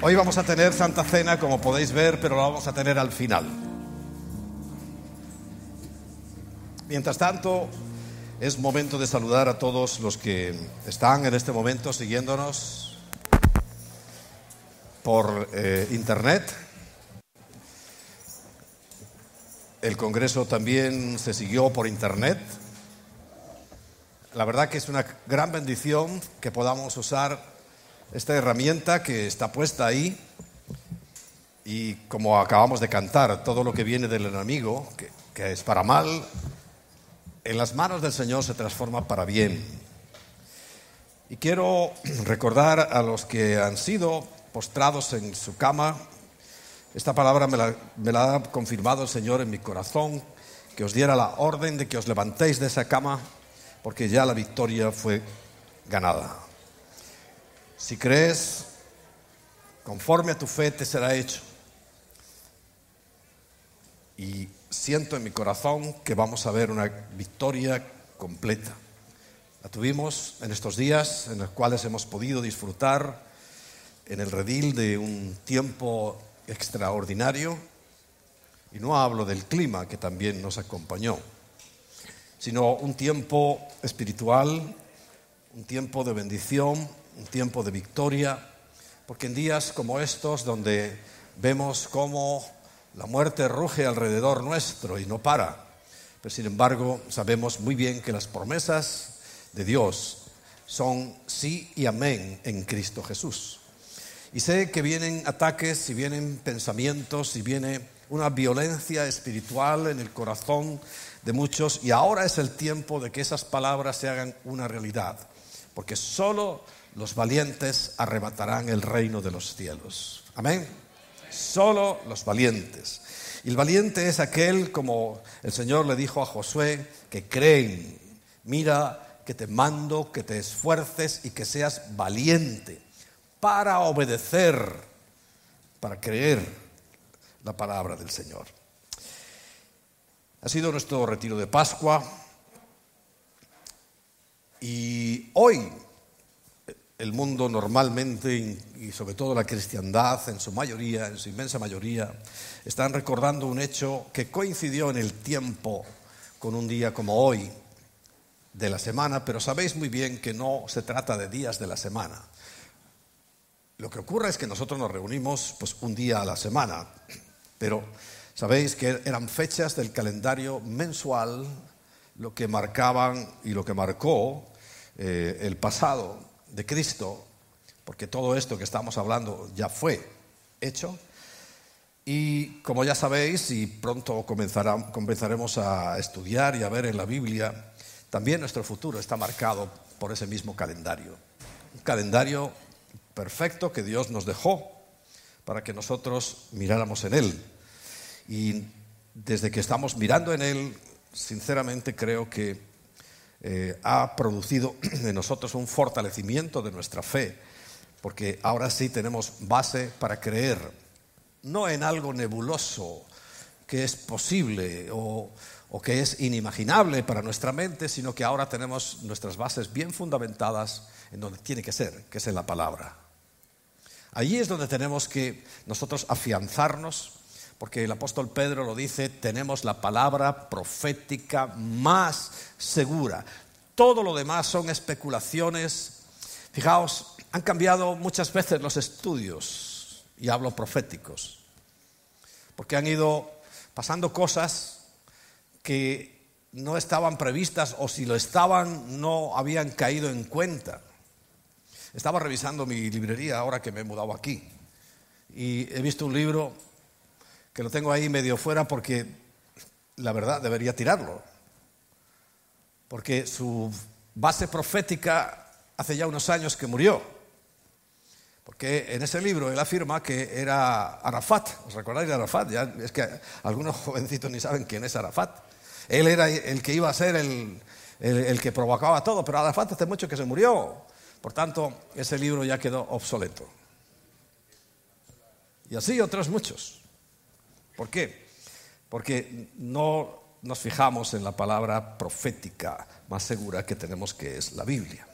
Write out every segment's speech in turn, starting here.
Hoy vamos a tener Santa Cena, como podéis ver, pero la vamos a tener al final. Mientras tanto, es momento de saludar a todos los que están en este momento siguiéndonos por eh, internet. El Congreso también se siguió por internet. La verdad que es una gran bendición que podamos usar esta herramienta que está puesta ahí y como acabamos de cantar, todo lo que viene del enemigo, que, es para mal, en las manos del Señor se transforma para bien. Y quiero recordar a los que han sido postrados en su cama, esta palabra me la, me la, ha confirmado el Señor en mi corazón, que os diera la orden de que os levantéis de esa cama, porque ya la victoria fue ganada. Si crees, conforme a tu fe te será hecho. Y siento en mi corazón que vamos a ver una victoria completa. La tuvimos en estos días en los cuales hemos podido disfrutar en el redil de un tiempo extraordinario. Y no hablo del clima que también nos acompañó, sino un tiempo espiritual, un tiempo de bendición, un tiempo de victoria, porque en días como estos, donde vemos cómo la muerte ruge alrededor nuestro y no para, pero sin embargo sabemos muy bien que las promesas de Dios son sí y amén en Cristo Jesús. Y sé que vienen ataques y vienen pensamientos y viene una violencia espiritual en el corazón de muchos y ahora es el tiempo de que esas palabras se hagan una realidad, porque solo los valientes arrebatarán el reino de los cielos. Amén. Solo los valientes. Y el valiente es aquel, como el Señor le dijo a Josué, que creen. Mira que te mando, que te esfuerces y que seas valiente para obedecer, para creer la palabra del Señor. Ha sido nuestro retiro de Pascua y hoy el mundo normalmente, y sobre todo la cristiandad en su mayoría, en su inmensa mayoría, están recordando un hecho que coincidió en el tiempo con un día como hoy de la semana, pero sabéis muy bien que no se trata de días de la semana. Lo que ocurre es que nosotros nos reunimos pues, un día a la semana, pero sabéis que eran fechas del calendario mensual lo que marcaban y lo que marcó eh, el pasado de Cristo, porque todo esto que estamos hablando ya fue hecho. Y como ya sabéis, y pronto comenzaremos a estudiar y a ver en la Biblia, también nuestro futuro está marcado por ese mismo calendario. Un calendario perfecto que Dios nos dejó para que nosotros miráramos en Él. Y desde que estamos mirando en Él, sinceramente creo que eh, ha producido en nosotros un fortalecimiento de nuestra fe, porque ahora sí tenemos base para creer, no en algo nebuloso que es posible o, o que es inimaginable para nuestra mente, sino que ahora tenemos nuestras bases bien fundamentadas en donde tiene que ser, que es en la palabra. Allí es donde tenemos que nosotros afianzarnos porque el apóstol Pedro lo dice, tenemos la palabra profética más segura. Todo lo demás son especulaciones. Fijaos, han cambiado muchas veces los estudios, y hablo proféticos, porque han ido pasando cosas que no estaban previstas o si lo estaban no habían caído en cuenta. Estaba revisando mi librería ahora que me he mudado aquí y he visto un libro que lo tengo ahí medio fuera porque la verdad debería tirarlo. Porque su base profética hace ya unos años que murió. Porque en ese libro él afirma que era Arafat. ¿Os recordáis de Arafat? Ya es que algunos jovencitos ni saben quién es Arafat. Él era el que iba a ser el, el que provocaba todo, pero Arafat hace mucho que se murió. Por tanto, ese libro ya quedó obsoleto. Y así otros muchos. ¿Por qué? Porque no nos fijamos en la palabra profética más segura que tenemos, que es la Biblia.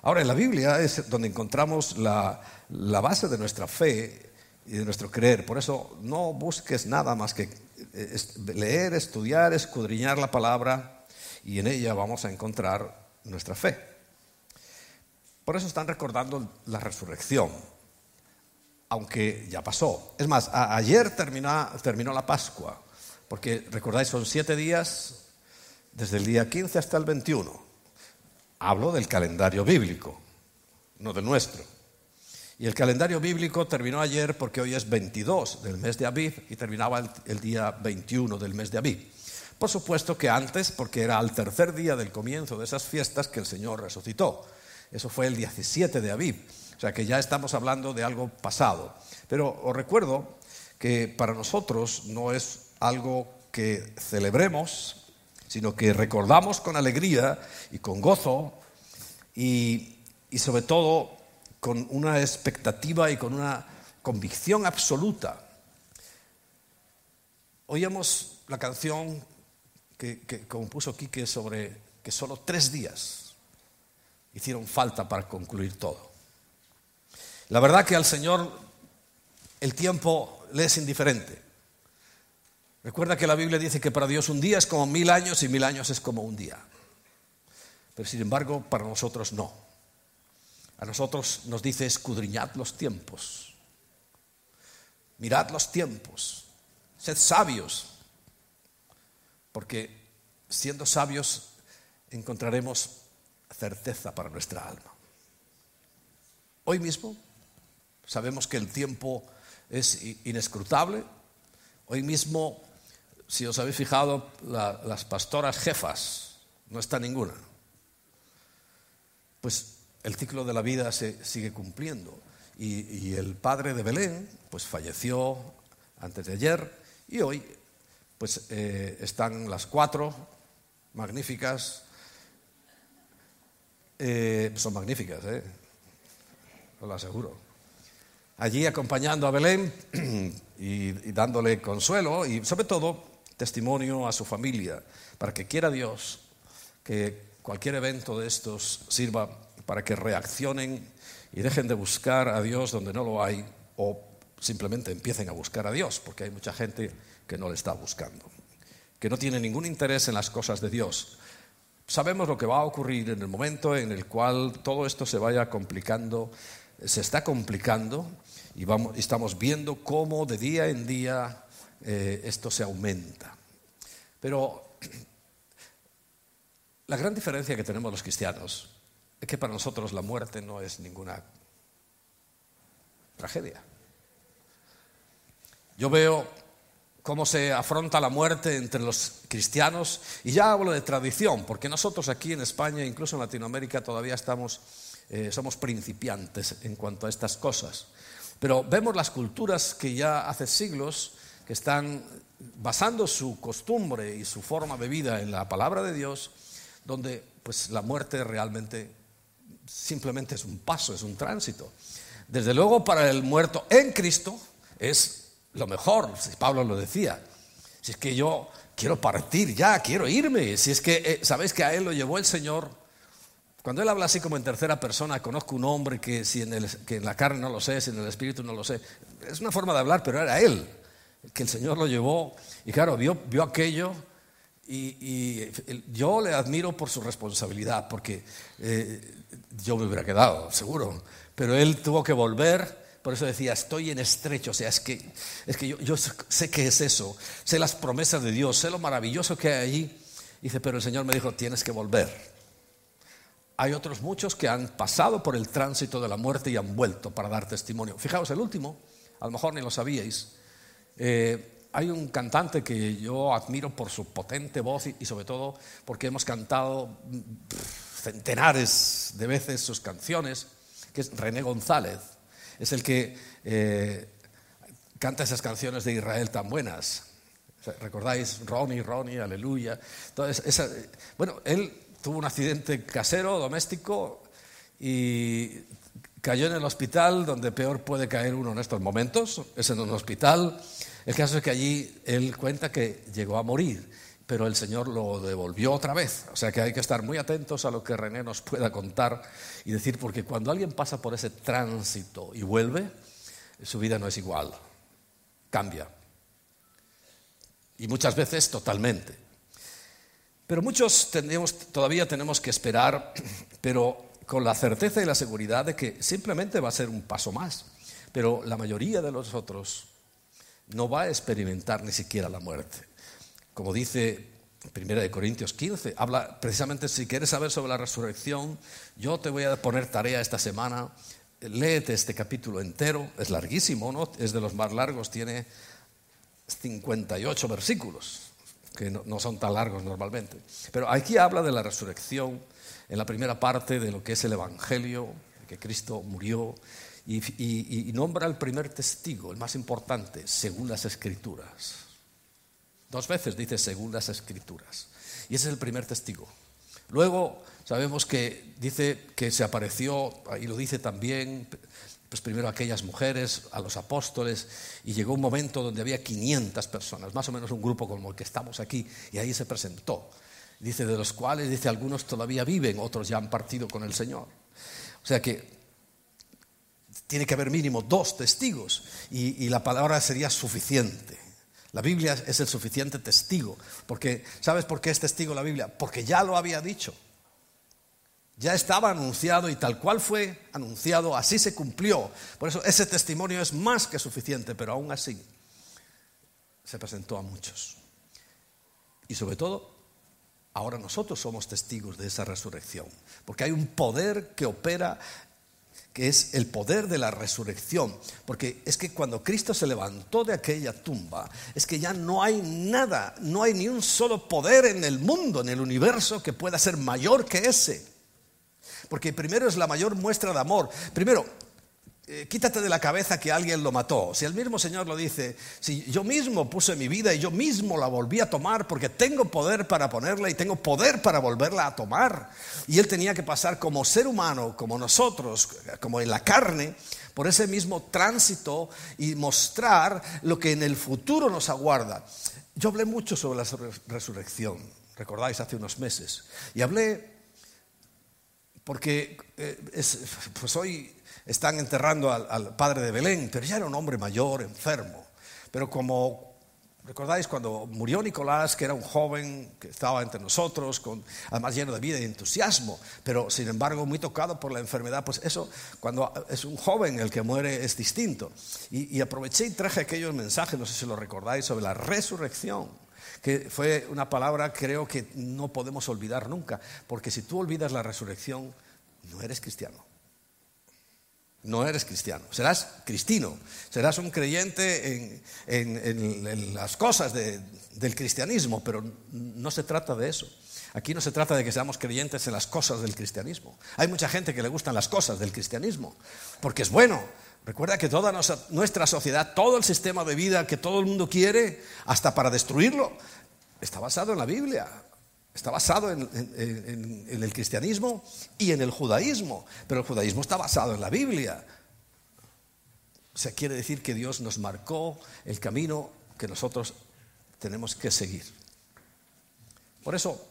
Ahora, en la Biblia es donde encontramos la, base de nuestra fe y de nuestro creer. Por eso no busques nada más que eh, leer, estudiar, escudriñar la palabra y en ella vamos a encontrar nuestra fe. Por eso están recordando la resurrección, aunque ya pasó. Es más, ayer terminó, la Pascua, porque recordáis, son siete días desde el día 15 hasta el 21. Hablo del calendario bíblico, no del nuestro. Y el calendario bíblico terminó ayer porque hoy es 22 del mes de Aviv y terminaba el, día 21 del mes de Aviv. Por supuesto que antes, porque era al tercer día del comienzo de esas fiestas que el Señor resucitó. Eso fue el 17 de Aviv. O sea que ya estamos hablando de algo pasado. Pero os recuerdo que para nosotros no es algo que celebremos, sino que recordamos con alegría y con gozo y, y sobre todo con una expectativa y con una convicción absoluta. Oíamos la canción que, compuso Quique sobre que solo tres días hicieron falta para concluir todo. La verdad que al Señor el tiempo le es indiferente. Recuerda que la Biblia dice que para Dios un día es como mil años y mil años es como un día. Pero sin embargo, para nosotros no. A nosotros nos dice escudriñad los tiempos, mirad los tiempos, sed sabios, porque siendo sabios encontraremos certeza para nuestra alma. Hoy mismo sabemos que el tiempo es inescrutable. Hoy mismo, si os habéis fijado, las pastoras jefas, no está ninguna. Pues el ciclo de la vida se sigue cumpliendo. Y, el padre de Belén, pues falleció antes de ayer y hoy, pues eh, están las cuatro magníficas, eh, son magníficas, ¿eh? Os lo aseguro. Allí acompañando a Belén y, dándole consuelo y sobre todo testimonio a su familia, para que quiera Dios que cualquier evento de estos sirva para que reaccionen y dejen de buscar a Dios donde no lo hay o simplemente empiecen a buscar a Dios, porque hay mucha gente que no le está buscando, que no tiene ningún interés en las cosas de Dios. Sabemos lo que va a ocurrir en el momento en el cual todo esto se vaya complicando, se está complicando y vamos, estamos viendo cómo de día en día eh, esto se aumenta. Pero la gran diferencia que tenemos los cristianos es que para nosotros la muerte no es ninguna tragedia. Yo veo cómo se afronta la muerte entre los cristianos, y ya hablo de tradición, porque nosotros aquí en España, incluso en Latinoamérica, todavía estamos, eh, somos principiantes en cuanto a estas cosas. Pero vemos las culturas que ya hace siglos que están basando su costumbre y su forma de vida en la palabra de Dios, donde pues la muerte realmente simplemente es un paso, es un tránsito. Desde luego para el muerto en Cristo es lo mejor, si Pablo lo decía. Si es que yo quiero partir ya, quiero irme, si es que, eh, ¿sabéis que a él lo llevó el Señor? Cuando él habla así como en tercera persona, conozco un hombre que, si en, el, que en la carne no lo sé, si en el espíritu no lo sé. Es una forma de hablar, pero era él, que el Señor lo llevó. Y claro, vio, vio aquello y, yo le admiro por su responsabilidad, porque eh, yo me hubiera quedado, seguro. Pero él tuvo que volver, por eso decía, estoy en estrecho. O sea, es que, es que yo, yo sé qué es eso, sé las promesas de Dios, sé lo maravilloso que hay allí. Dice, pero el Señor me dijo, tienes que volver. Hay otros muchos que han pasado por el tránsito de la muerte y han vuelto para dar testimonio. Fijaos, el último, a lo mejor ni lo sabíais. Eh, hay un cantante que yo admiro por su potente voz y, sobre todo porque hemos cantado centenares de veces sus canciones, que es René González. Es el que eh, canta esas canciones de Israel tan buenas. ¿Recordáis? Ronnie, Ronnie, aleluya. Entonces, bueno, él tuvo un accidente casero, doméstico, y cayó en el hospital donde peor puede caer uno en estos momentos, es en un hospital el caso es que allí él cuenta que llegó a morir pero el Señor lo devolvió otra vez. O sea que hay que estar muy atentos a lo que René nos pueda contar y decir, porque cuando alguien pasa por ese tránsito y vuelve, su vida no es igual, cambia. Y muchas veces totalmente. Pero muchos todavía tenemos que esperar, pero con la certeza y la seguridad de que simplemente va a ser un paso más. Pero la mayoría de nosotros no va a experimentar ni siquiera la muerte. Como dice 1 Corintios 15, habla precisamente si quieres saber sobre la resurrección, yo te voy a poner tarea esta semana, léete este capítulo entero, es larguísimo, ¿no? Es de los más largos, tiene 58 versículos, que no, son tan largos normalmente. Pero aquí habla de la resurrección en la primera parte de lo que es el Evangelio, que Cristo murió, y, y nombra el primer testigo, el más importante, según las Escrituras. Dos veces dice según las escrituras. Y ese es el primer testigo. Luego sabemos que dice que se apareció, y lo dice también, pues primero a aquellas mujeres, a los apóstoles, y llegó un momento donde había 500 personas, más o menos un grupo como el que estamos aquí, y ahí se presentó. Dice, de los cuales, dice, algunos todavía viven, otros ya han partido con el Señor. O sea que tiene que haber mínimo dos testigos, y la palabra sería suficiente. La Biblia es el suficiente testigo. Porque, ¿sabes por qué es testigo la Biblia? Porque ya lo había dicho. Ya estaba anunciado y tal cual fue anunciado, así se cumplió. Por eso ese testimonio es más que suficiente, pero aún así se presentó a muchos. Y sobre todo, ahora nosotros somos testigos de esa resurrección, porque hay un poder que opera que es el poder de la resurrección. Porque es que cuando Cristo se levantó de aquella tumba, es que ya no hay nada, no hay ni un solo poder en el mundo, en el universo, que pueda ser mayor que ese. Porque primero es la mayor muestra de amor. Primero, eh, quítate de la cabeza que alguien lo mató. Si el mismo Señor lo dice, si yo mismo puse mi vida y yo mismo la volví a tomar porque tengo poder para ponerla y tengo poder para volverla a tomar. Y Él tenía que pasar como ser humano, como nosotros, como en la carne, por ese mismo tránsito y mostrar lo que en el futuro nos aguarda. Yo hablé mucho sobre la resurrección, recordáis, hace unos meses. Y hablé porque eh, pues hoy están enterrando al, padre de Belén, pero ya era un hombre mayor, enfermo. Pero como recordáis cuando murió Nicolás, que era un joven que estaba entre nosotros, con, además lleno de vida y entusiasmo, pero sin embargo muy tocado por la enfermedad, pues eso, cuando es un joven el que muere es distinto. Y, y aproveché y traje aquellos mensajes, no sé si lo recordáis, sobre la resurrección que fue una palabra creo que no podemos olvidar nunca, porque si tú olvidas la resurrección, no eres cristiano no eres cristiano. Serás cristino, serás un creyente en, las cosas del cristianismo, pero no se trata de eso. Aquí no se trata de que seamos creyentes en las cosas del cristianismo. Hay mucha gente que le gustan las cosas del cristianismo, porque es bueno. Recuerda que toda nuestra sociedad, todo el sistema de vida que todo el mundo quiere, hasta para destruirlo, está basado en la Biblia. Está basado en, el cristianismo y en el judaísmo, pero el judaísmo está basado en la Biblia. O sea, quiere decir que Dios nos marcó el camino que nosotros tenemos que seguir. Por eso,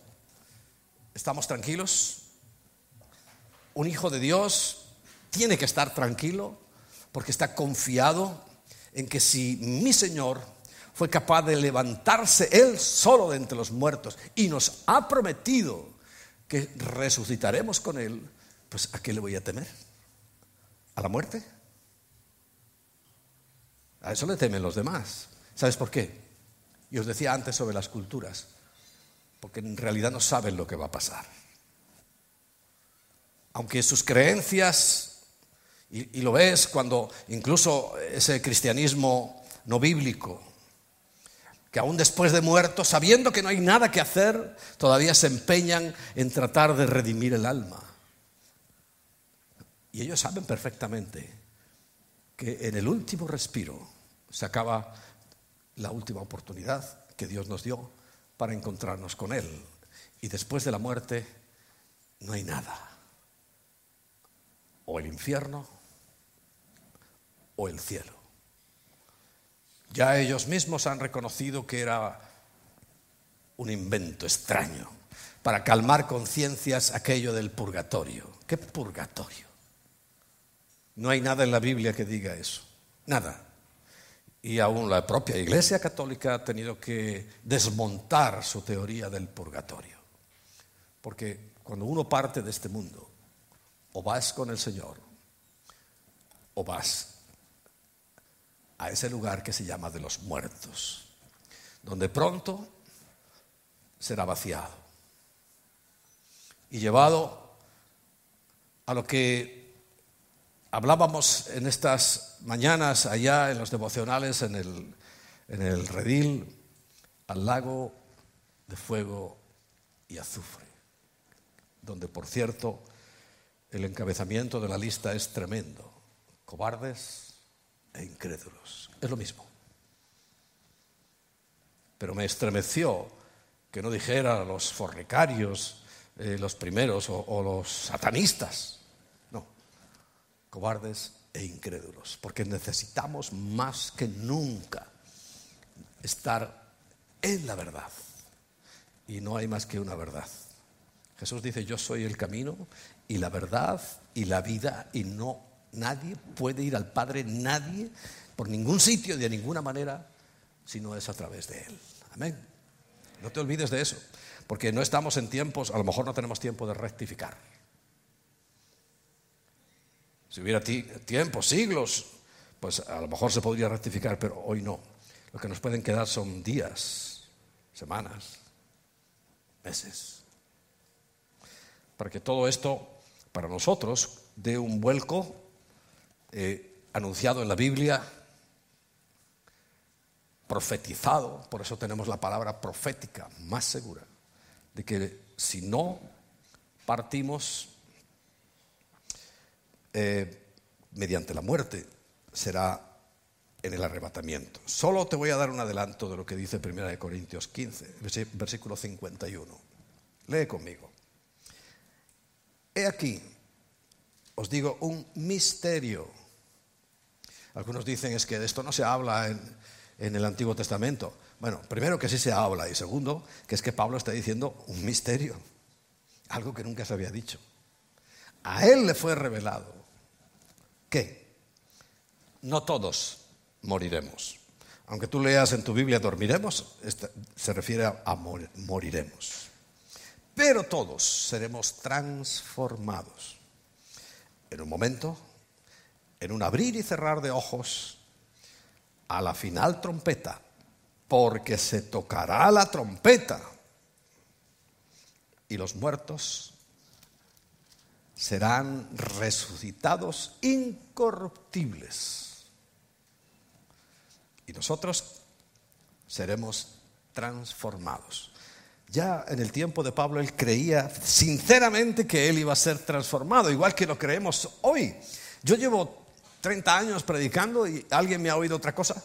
estamos tranquilos. Un hijo de Dios tiene que estar tranquilo porque está confiado en que si mi Señor fue capaz de levantarse él solo de entre los muertos y nos ha prometido que resucitaremos con él, pues ¿a qué le voy a temer? ¿A la muerte? A eso le temen los demás. ¿Sabes por qué? Y os decía antes sobre las culturas, porque en realidad no saben lo que va a pasar. Aunque sus creencias, y, y lo ves cuando incluso ese cristianismo no bíblico, que aún después de muertos, sabiendo que no hay nada que hacer, todavía se empeñan en tratar de redimir el alma. Y ellos saben perfectamente que en el último respiro se acaba la última oportunidad que Dios nos dio para encontrarnos con Él. Y después de la muerte no hay nada. O el infierno o el cielo. Ya ellos mismos han reconocido que era un invento extraño para calmar conciencias aquello del purgatorio. ¿Qué purgatorio? No hay nada en la Biblia que diga eso. Nada. Y aún la propia Iglesia Católica ha tenido que desmontar su teoría del purgatorio. Porque cuando uno parte de este mundo, o vas con el Señor, o vas a ese lugar que se llama de los muertos, donde pronto será vaciado y llevado a lo que hablábamos en estas mañanas allá en los devocionales en el, en el redil, al lago de fuego y azufre, donde por cierto el encabezamiento de la lista es tremendo, cobardes e incrédulos, es lo mismo. Pero me estremeció que no dijera los fornicarios, eh, los primeros, o, o los satanistas. No, cobardes e incrédulos, porque necesitamos más que nunca estar en la verdad. Y no hay más que una verdad. Jesús dice, yo soy el camino y la verdad y la vida y no nadie puede ir al Padre, nadie, por ningún sitio, de ninguna manera, si no es a través de Él. Amén. No te olvides de eso, porque no estamos en tiempos, a lo mejor no tenemos tiempo de rectificar. Si hubiera tiempo, siglos, pues a lo mejor se podría rectificar, pero hoy no. Lo que nos pueden quedar son días, semanas, meses. Para que todo esto, para nosotros, dé un vuelco eh, anunciado en la Biblia, profetizado, por eso tenemos la palabra profética más segura, de que si no partimos eh, mediante la muerte, será en el arrebatamiento. Solo te voy a dar un adelanto de lo que dice 1 Corintios 15, versículo 51. Lee conmigo. He aquí, os digo, un misterio. Algunos dicen es que de esto no se habla en, en el Antiguo Testamento. Bueno, primero que sí se habla y segundo que es que Pablo está diciendo un misterio, algo que nunca se había dicho. A él le fue revelado que no todos moriremos. Aunque tú leas en tu Biblia dormiremos, se refiere a moriremos. Pero todos seremos transformados. En un momento, en un abrir y cerrar de ojos, a la final trompeta, porque se tocará la trompeta y los muertos serán resucitados incorruptibles. Y nosotros seremos transformados. Ya en el tiempo de Pablo él creía sinceramente que él iba a ser transformado, igual que lo creemos hoy. Yo llevo 30 años predicando y alguien me ha oído otra cosa.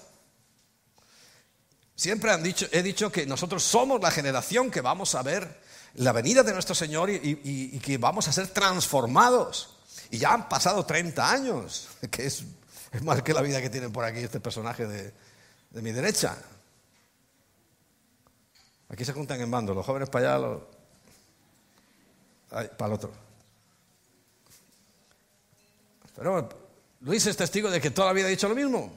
Siempre han dicho, he dicho que nosotros somos la generación que vamos a ver la venida de nuestro Señor y, que vamos a ser transformados. Y ya han pasado 30 años, que es, más que la vida que tiene por aquí este personaje de, mi derecha. Aquí se juntan en bando, los jóvenes para allá, los, para el otro. Pero Luis es testigo de que toda la vida ha dicho lo mismo.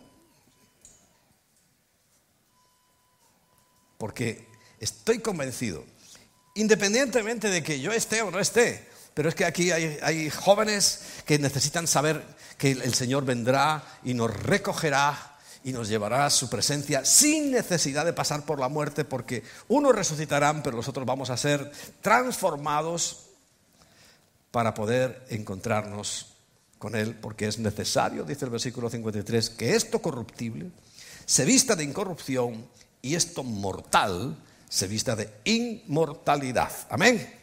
Porque estoy convencido, independientemente de que yo esté o no esté, pero es que aquí hay, jóvenes que necesitan saber que el Señor vendrá y nos recogerá y nos llevará a su presencia sin necesidad de pasar por la muerte, porque unos resucitarán, pero los otros vamos a ser transformados para poder encontrarnos con Él, porque es necesario, dice el versículo 53, que esto corruptible se vista de incorrupción y esto mortal se vista de inmortalidad. Amén.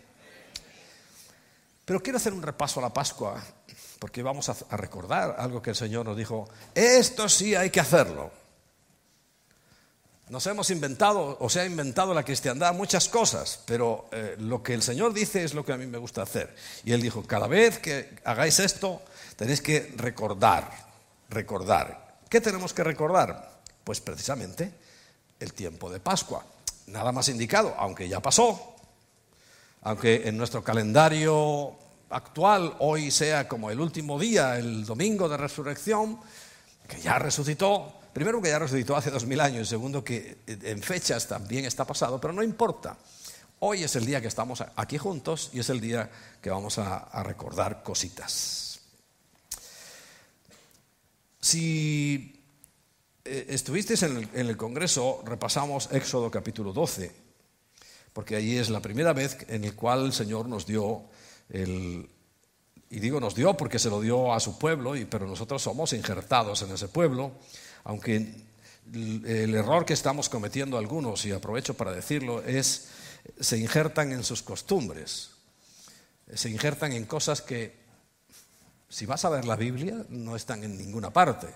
Pero quiero hacer un repaso a la Pascua, porque vamos a, recordar algo que el Señor nos dijo, esto sí hay que hacerlo. Nos hemos inventado, o se ha inventado la cristiandad muchas cosas, pero eh, lo que el Señor dice es lo que a mí me gusta hacer. Y Él dijo, cada vez que hagáis esto, Tenéis que recordar, recordar. ¿Qué tenemos que recordar? Pues precisamente el tiempo de Pascua. nada más indicado, aunque ya pasó, aunque en nuestro calendario actual hoy sea como el último día, el domingo de resurrección, que ya resucitó, primero que ya resucitó hace dos mil años y segundo que en fechas también está pasado, pero no importa. Hoy es el día que estamos aquí juntos y es el día que vamos a, recordar cositas. Si eh, estuvisteis en el, Congreso, repasamos Éxodo capítulo 12, porque allí es la primera vez en el cual el Señor nos dio el, y digo nos dio porque se lo dio a su pueblo, y, pero nosotros somos injertados en ese pueblo, aunque el error que estamos cometiendo algunos, y aprovecho para decirlo, es se injertan en sus costumbres, se injertan en cosas que, si vas a ver la Biblia, no están en ninguna parte.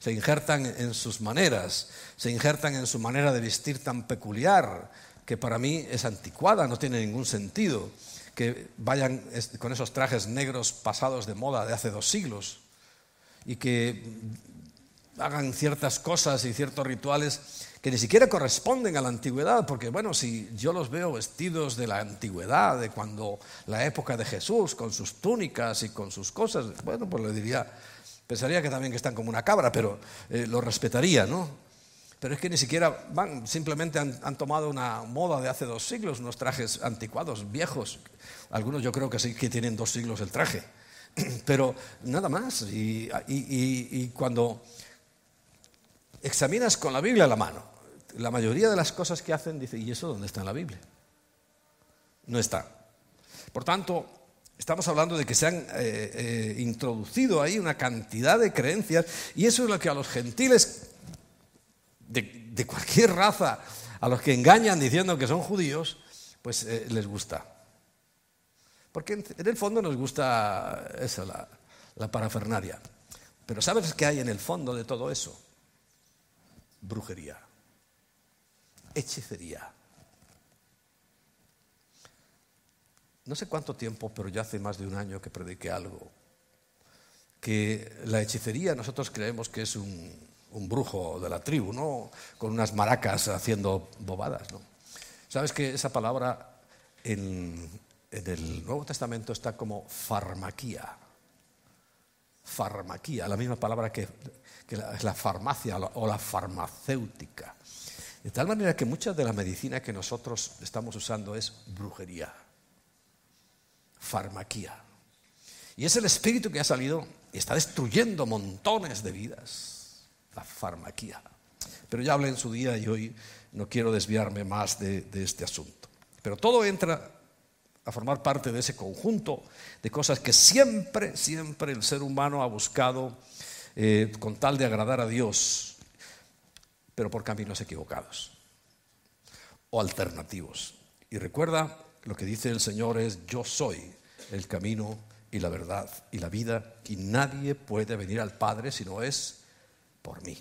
Se injertan en sus maneras, se injertan en su manera de vestir tan peculiar, que para mí es anticuada, no tiene ningún sentido que vayan con esos trajes negros pasados de moda de hace dos siglos y que hagan ciertas cosas y ciertos rituales que ni siquiera corresponden a la antigüedad, porque bueno, si yo los veo vestidos de la antigüedad, de cuando la época de Jesús, con sus túnicas y con sus cosas, bueno, pues le diría, pensaría que también que están como una cabra, pero eh, lo respetaría, ¿no? Pero es que ni siquiera van, simplemente han, tomado una moda de hace dos siglos, unos trajes anticuados, viejos. Algunos yo creo que sí que tienen dos siglos el traje. Pero nada más. Y, cuando examinas con la Biblia a la mano, la mayoría de las cosas que hacen, dice, ¿y eso dónde está en la Biblia? No está. Por tanto, Estamos hablando de que se han eh, eh, introducido ahí una cantidad de creencias y eso es lo que a los gentiles de, cualquier raza, a los que engañan diciendo que son judíos, pues eh, les gusta. Porque en, el fondo nos gusta eso, la, la parafernaria. Pero ¿sabes qué hay en el fondo de todo eso? Brujería, hechicería. No sé cuánto tiempo, pero ya hace más de un año que prediqué algo, que la hechicería nosotros creemos que es un, brujo de la tribu, ¿no? Con unas maracas haciendo bobadas, ¿no? Sabes que esa palabra en, el Nuevo Testamento está como farmaquía. Farmaquía, la misma palabra que, es la farmacia o la farmacéutica. De tal manera que mucha de la medicina que nosotros estamos usando es brujería, farmaquía. Y es el espíritu que ha salido y está destruyendo montones de vidas la farmaquía. Pero ya hablé en su día y hoy no quiero desviarme más de, este asunto. Pero todo entra a formar parte de ese conjunto de cosas que siempre, siempre el ser humano ha buscado eh, con tal de agradar a Dios, pero por caminos equivocados o alternativos. Y recuerda, lo que dice el Señor es, yo soy el camino y la verdad y la vida, y nadie puede venir al Padre si no es por mí.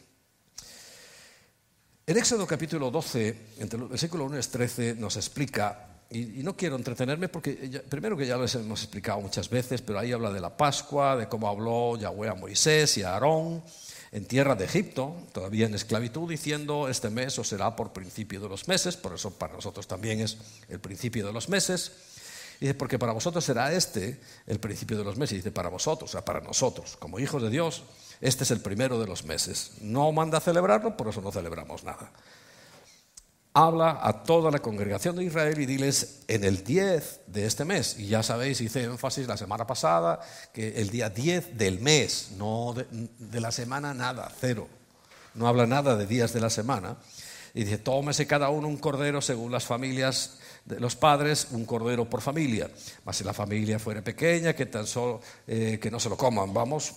En Éxodo capítulo 12, entre el versículo 1 y 13, nos explica, y, no quiero entretenerme porque primero que ya lo hemos explicado muchas veces, pero ahí habla de la Pascua, de cómo habló Yahweh a Moisés y a Aarón en tierra de Egipto, todavía en esclavitud, diciendo, este mes os será por principio de los meses, por eso para nosotros también es el principio de los meses. Dice, porque para vosotros será este el principio de los meses. Dice, para vosotros, o sea, para nosotros, como hijos de Dios, este es el primero de los meses. No manda celebrarlo, por eso no celebramos nada. Habla a toda la congregación de Israel y diles en el 10 de este mes. Y ya sabéis, hice énfasis la semana pasada, que el día 10 del mes, no de, la semana nada, cero. No habla nada de días de la semana. Y dice, tómese cada uno un cordero según las familias de los padres, un cordero por familia. Mas si la familia fuera pequeña, que tan solo eh, que no se lo coman, vamos,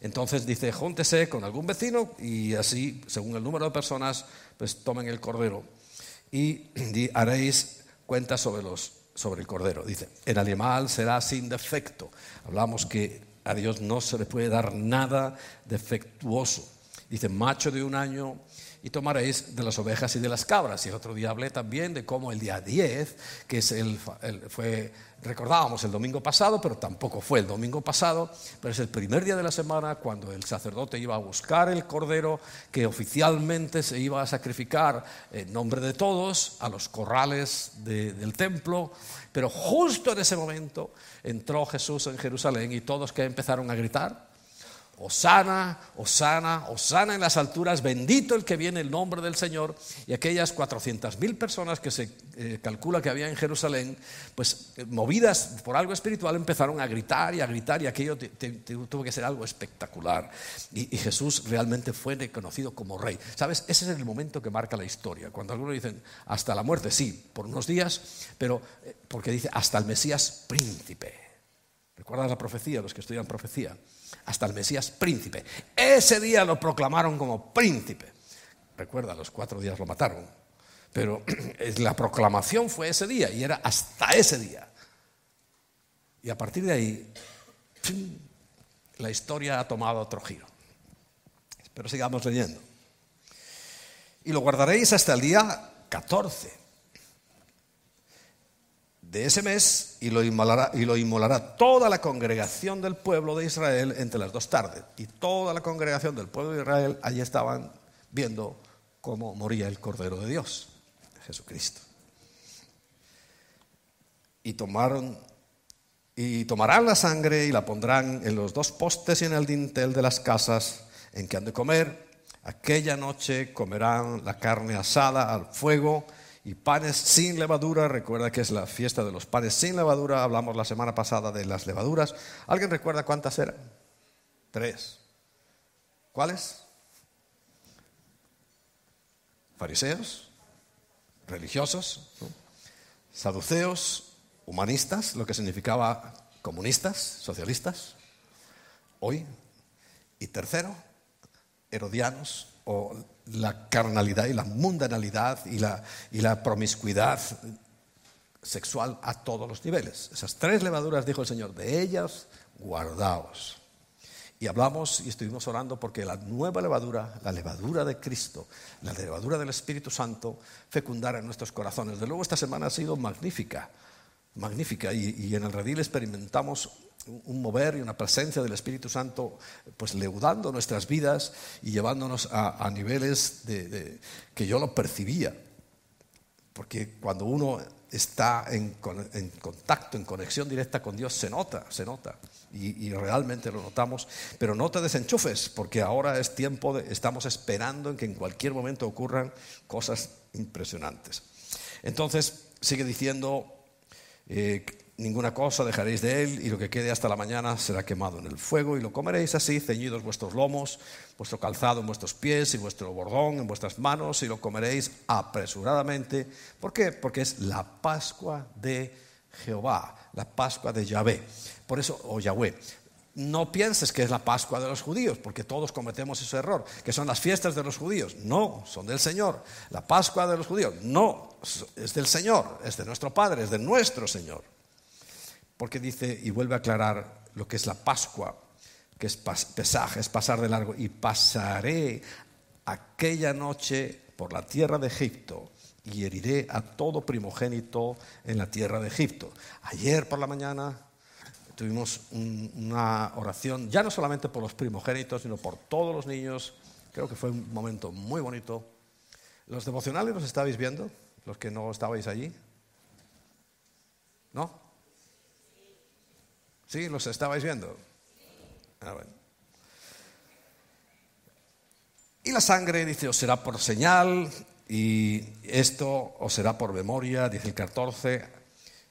entonces dice, júntese con algún vecino y así, según el número de personas, pues tomen el cordero y haréis cuenta sobre, los, sobre el cordero. Dice, el animal será sin defecto. Hablamos que a Dios no se le puede dar nada defectuoso. Dice, macho de un año y tomaréis de las ovejas y de las cabras. Y el otro día hablé también de cómo el día 10, que es el, fue, recordábamos el domingo pasado, pero tampoco fue el domingo pasado, pero es el primer día de la semana cuando el sacerdote iba a buscar el cordero que oficialmente se iba a sacrificar en nombre de todos a los corrales del templo. Pero justo en ese momento entró Jesús en Jerusalén y todos que empezaron a gritar, Osana, Osana, Osana en las alturas, bendito el que viene el nombre del Señor. Y aquellas 400 mil personas que se eh, calcula que había en Jerusalén, pues eh, movidas por algo espiritual, empezaron a gritar y a gritar y aquello tuvo que ser algo espectacular. Y, Jesús realmente fue reconocido como rey. ¿Sabes? Ese es el momento que marca la historia. Cuando algunos dicen hasta la muerte, sí, por unos días, pero eh, porque dice hasta el Mesías príncipe. ¿Recuerdas la profecía, los que estudian profecía? Hasta el Mesías príncipe. Ese día lo proclamaron como príncipe. Recuerda, los cuatro días lo mataron. Pero la proclamación fue ese día y era hasta ese día. Y a partir de ahí, la historia ha tomado otro giro. Pero sigamos leyendo. Y lo guardaréis hasta el día 14 de ese mes y lo, inmolará, toda la congregación del pueblo de Israel entre las dos tardes. Y toda la congregación del pueblo de Israel allí estaban viendo cómo moría el Cordero de Dios, Jesucristo. Y tomaron y tomarán la sangre y la pondrán en los dos postes y en el dintel de las casas en que han de comer. Aquella noche comerán la carne asada al fuego y panes sin levadura. Recuerda que es la fiesta de los panes sin levadura. Hablamos la semana pasada de las levaduras. ¿Alguien recuerda cuántas eran? Tres. ¿Cuáles? Fariseos, religiosos, saduceos, humanistas, lo que significaba comunistas, socialistas, hoy. Y tercero, herodianos o la carnalidad y la mundanalidad y la, y la promiscuidad sexual a todos los niveles. Esas tres levaduras, dijo el Señor, de ellas guardaos. Y hablamos y estuvimos orando porque la nueva levadura, la levadura de Cristo, la levadura del Espíritu Santo, fecundara en nuestros corazones. De luego esta semana ha sido magnífica, magnífica. Y, y en el redil experimentamos un mover y una presencia del Espíritu Santo, pues leudando nuestras vidas y llevándonos a, niveles de, que yo lo percibía. Porque cuando uno está en, contacto, en conexión directa con Dios, se nota, se nota. Y, realmente lo notamos. Pero no te desenchufes, porque ahora es tiempo, de, estamos esperando en que en cualquier momento ocurran cosas impresionantes. Entonces, sigue diciendo... Eh, ninguna cosa dejaréis de él, y lo que quede hasta la mañana será quemado en el fuego, y lo comeréis así, ceñidos vuestros lomos, vuestro calzado en vuestros pies y vuestro bordón en vuestras manos, y lo comeréis apresuradamente. ¿Por qué? Porque es la Pascua de Jehová, la Pascua de Yahvé. Por eso, o Yahvé. No pienses que es la Pascua de los judíos, porque todos cometemos ese error, que son las fiestas de los judíos. No, son del Señor. La Pascua de los judíos, no, es del Señor, es de nuestro Padre, es de nuestro Señor porque dice y vuelve a aclarar lo que es la Pascua, que es pesaje, es pasar de largo, y pasaré aquella noche por la tierra de Egipto y heriré a todo primogénito en la tierra de Egipto. Ayer por la mañana tuvimos una oración, ya no solamente por los primogénitos, sino por todos los niños. Creo que fue un momento muy bonito. ¿Los devocionales los estabais viendo? ¿Los que no estabais allí? ¿No? ¿Sí? ¿Los estabais viendo? Ah, y la sangre, dice, os será por señal, y esto os será por memoria, dice el 14,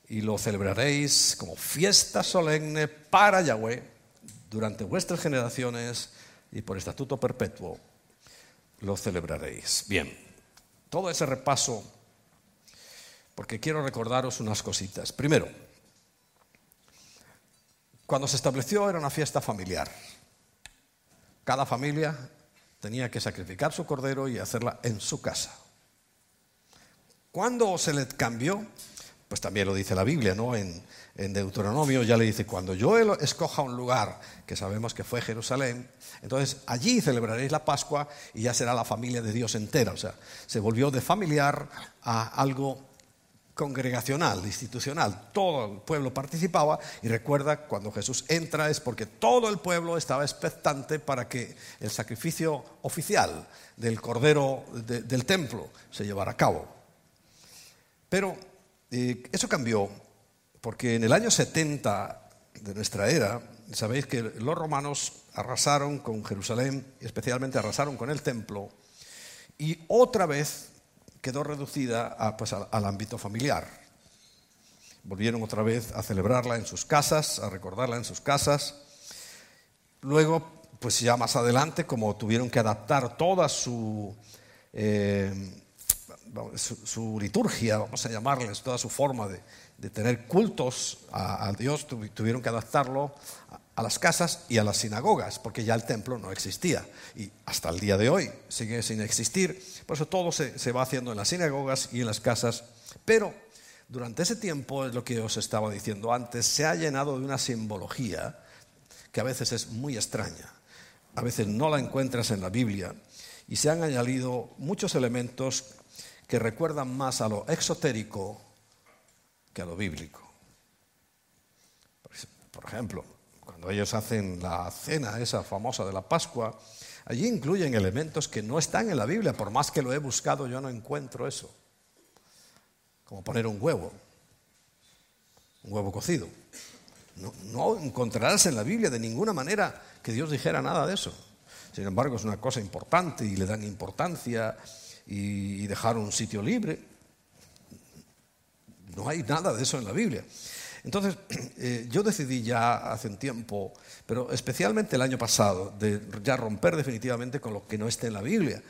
y lo celebraréis como fiesta solemne para Yahweh durante vuestras generaciones y por estatuto perpetuo lo celebraréis. Bien, todo ese repaso, porque quiero recordaros unas cositas. Primero, cuando se estableció era una fiesta familiar. Cada familia tenía que sacrificar su cordero y hacerla en su casa. Cuando se le cambió, pues también lo dice la Biblia, ¿no? En, Deuteronomio ya le dice, cuando yo escoja un lugar, que sabemos que fue Jerusalén, entonces allí celebraréis la Pascua y ya será la familia de Dios entera. O sea, se volvió de familiar a algo congregacional, institucional. Todo el pueblo participaba y recuerda, cuando Jesús entra es porque todo el pueblo estaba expectante para que el sacrificio oficial del Cordero del templo se llevara a cabo. Pero eh, eso cambió porque en el año 70 de nuestra era, sabéis que los romanos arrasaron con Jerusalén, especialmente arrasaron con el templo, y otra vez quedó reducida pues, al ámbito familiar. Volvieron otra vez a celebrarla en sus casas, a recordarla en sus casas. Luego, pues ya más adelante, como tuvieron que adaptar toda su, eh, su, liturgia, vamos a llamarles, toda su forma de, tener cultos a, Dios, tuvieron que adaptarlo a, las casas y a las sinagogas, porque ya el templo no existía. Y hasta el día de hoy sigue sin existir. Por eso todo se, va haciendo en las sinagogas y en las casas. Pero durante ese tiempo, es lo que os estaba diciendo antes, se ha llenado de una simbología que a veces es muy extraña. A veces no la encuentras en la Biblia y se han añadido muchos elementos que recuerdan más a lo exotérico que a lo bíblico. Por ejemplo, ellos hacen la cena esa famosa de la Pascua, allí incluyen elementos que no están en la Biblia, por más que lo he buscado yo no encuentro eso. Como poner un huevo, un huevo cocido. No, encontrarás en la Biblia de ninguna manera que Dios dijera nada de eso. Sin embargo, es una cosa importante y le dan importancia y dejar un sitio libre. No hay nada de eso en la Biblia. Entonces, eh, yo decidí ya hace un tiempo, pero especialmente el año pasado, de ya romper definitivamente con lo que no esté en la Biblia.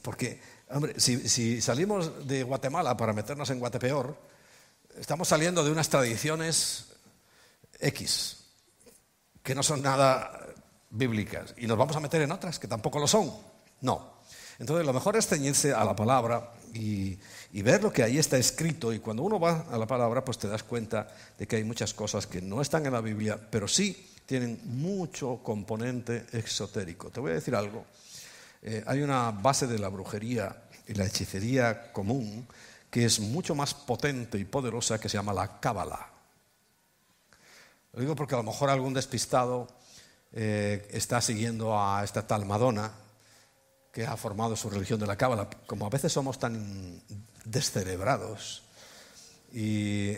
Porque, hombre, si, si salimos de Guatemala para meternos en Guatepeor, estamos saliendo de unas tradiciones X, que no son nada bíblicas, y nos vamos a meter en otras que tampoco lo son. No. Entonces, lo mejor es ceñirse a la palabra y, ver lo que ahí está escrito. Y cuando uno va a la palabra, pues te das cuenta de que hay muchas cosas que no están en la Biblia, pero sí tienen mucho componente exotérico. Te voy a decir algo. Eh, hay una base de la brujería y la hechicería común que es mucho más potente y poderosa que se llama la cábala. Lo digo porque a lo mejor algún despistado eh, está siguiendo a esta tal Madonna que ha formado su religión de la cábala, como a veces somos tan descerebrados y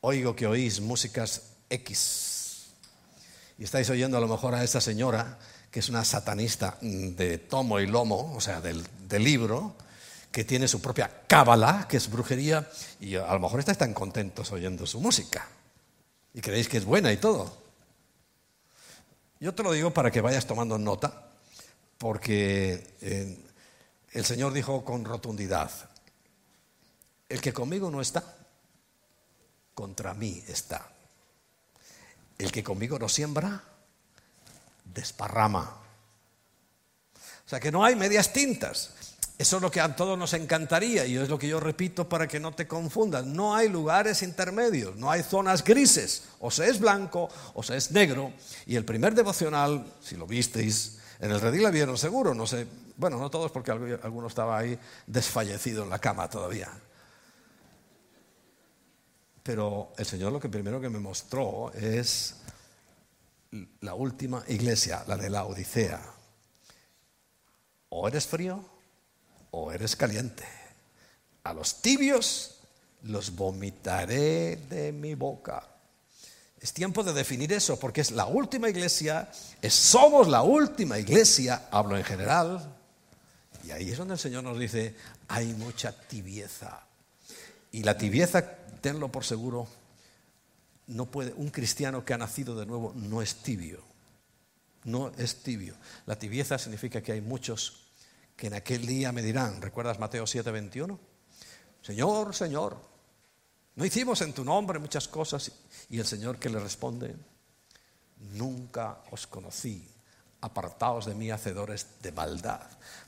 oigo que oís músicas X y estáis oyendo a lo mejor a esa señora que es una satanista de tomo y lomo, o sea, del, libro, que tiene su propia cábala, que es brujería, y a lo mejor estáis tan contentos oyendo su música y creéis que es buena y todo. Yo te lo digo para que vayas tomando nota porque eh, el Señor dijo con rotundidad, el que conmigo no está, contra mí está. El que conmigo no siembra, desparrama. O sea que no hay medias tintas. Eso es lo que a todos nos encantaría y es lo que yo repito para que no te confundas. No hay lugares intermedios, no hay zonas grises. O se es blanco o se es negro. Y el primer devocional, si lo visteis, en el redil la vieron seguro, no sé, bueno, no todos porque alguno estaba ahí desfallecido en la cama todavía. Pero el Señor lo que primero que me mostró es la última iglesia, la de la Odisea. O eres frío o eres caliente. A los tibios los vomitaré de mi boca. Es tiempo de definir eso porque es la última iglesia, somos la última iglesia, hablo en general, y ahí es donde el Señor nos dice, hay mucha tibieza. Y la tibieza, tenlo por seguro, no puede, un cristiano que ha nacido de nuevo no es tibio, no es tibio. La tibieza significa que hay muchos que en aquel día me dirán, ¿recuerdas Mateo 7:21? Señor, Señor, no hicimos en tu nombre muchas cosas. Y el Señor que le responde, nunca os conocí, apartaos de mí, hacedores de maldad.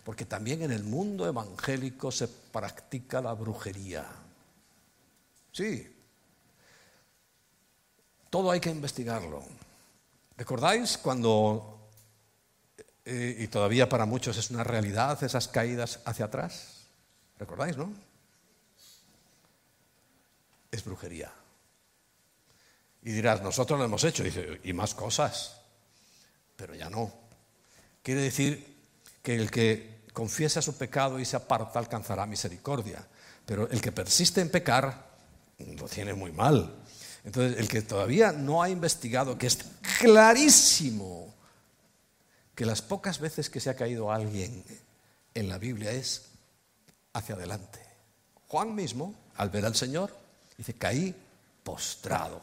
Porque también en el mundo evangélico se practica la brujería. Sí. Todo hay que investigarlo. ¿Recordáis cuando, eh, y todavía para muchos es una realidad, esas caídas hacia atrás? ¿Recordáis, no? Es brujería. Y dirás, nosotros lo hemos hecho, y más cosas, pero ya no. Quiere decir que el que confiesa su pecado y se aparta alcanzará misericordia, pero el que persiste en pecar lo tiene muy mal. Entonces, el que todavía no ha investigado, que es clarísimo que las pocas veces que se ha caído alguien en la Biblia es hacia adelante. Juan mismo, al ver al Señor, dice, caí postrado.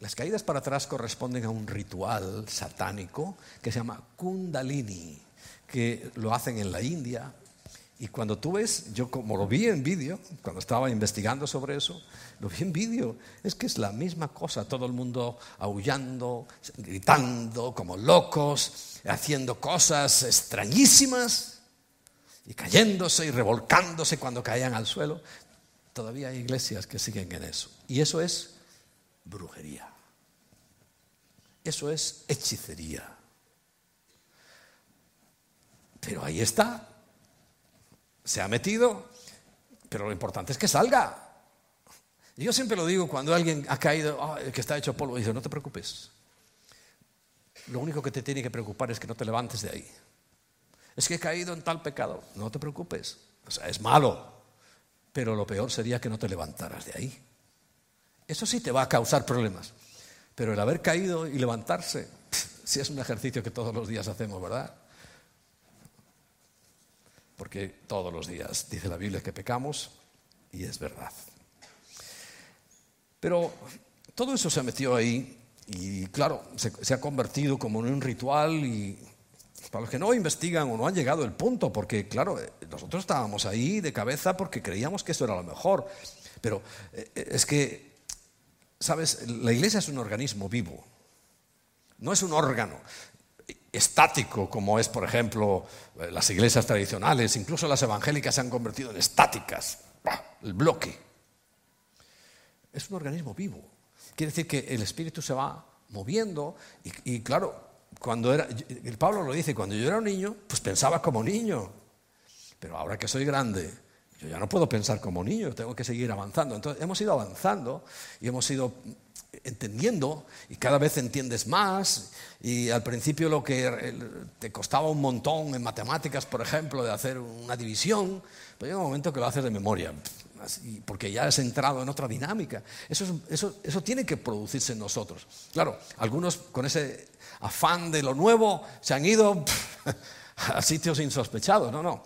Las caídas para atrás corresponden a un ritual satánico que se llama Kundalini, que lo hacen en la India. Y cuando tú ves, yo como lo vi en vídeo, cuando estaba investigando sobre eso, lo vi en vídeo, es que es la misma cosa, todo el mundo aullando, gritando como locos, haciendo cosas extrañísimas y cayéndose y revolcándose cuando caían al suelo. Todavía hay iglesias que siguen en eso. Y eso es brujería. Eso es hechicería. Pero ahí está. Se ha metido, pero lo importante es que salga. yo siempre lo digo cuando alguien ha caído, que está hecho polvo, dice, no te preocupes. Lo único que te tiene que preocupar es que no te levantes de ahí. Es que he caído en tal pecado. No te preocupes. O sea, es malo. Pero lo peor sería que no te levantaras de ahí. Eso sí te va a causar problemas. Pero el haber caído y levantarse, sí es un ejercicio que todos los días hacemos, ¿verdad? Porque todos los días dice la Biblia que pecamos y es verdad. Pero todo eso se metió ahí y claro, se, se ha convertido como en un ritual y para los que no investigan o no han llegado al punto, porque claro, nosotros estábamos ahí de cabeza porque creíamos que eso era lo mejor, pero eh, es que Sabes, la iglesia es un organismo vivo, no es un órgano estático como es, por ejemplo, las iglesias tradicionales, incluso las evangélicas se han convertido en estáticas, el bloque. Es un organismo vivo. Quiere decir que el espíritu se va moviendo y, claro, cuando era, Pablo lo dice, cuando yo era un niño, pues pensaba como niño, pero ahora que soy grande, yo ya no puedo pensar como niño, tengo que seguir avanzando. Entonces hemos ido avanzando y hemos ido entendiendo y cada vez entiendes más y al principio lo que te costaba un montón en matemáticas, por ejemplo, de hacer una división, pues llega un momento que lo haces de memoria, porque ya has entrado en otra dinámica. Eso, eso, eso tiene que producirse en nosotros. Claro, algunos con ese afán de lo nuevo se han ido a sitios insospechados. No, no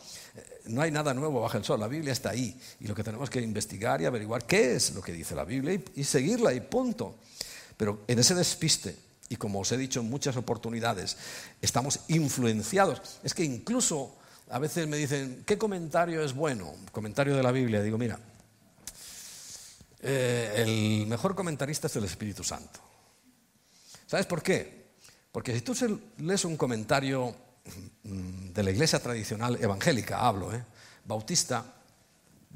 no hay nada nuevo bajo el sol, la Biblia está ahí y lo que tenemos que investigar y averiguar qué es lo que dice la Biblia y, seguirla y punto. Pero en ese despiste, y como os he dicho en muchas oportunidades, estamos influenciados. Es que incluso a veces me dicen, ¿qué comentario es bueno? Comentario de la Biblia. Digo, mira, eh, el mejor comentarista es el Espíritu Santo. ¿Sabes por qué? Porque si tú lees un comentario Mm, de la iglesia tradicional evangélica, hablo, ¿eh? bautista,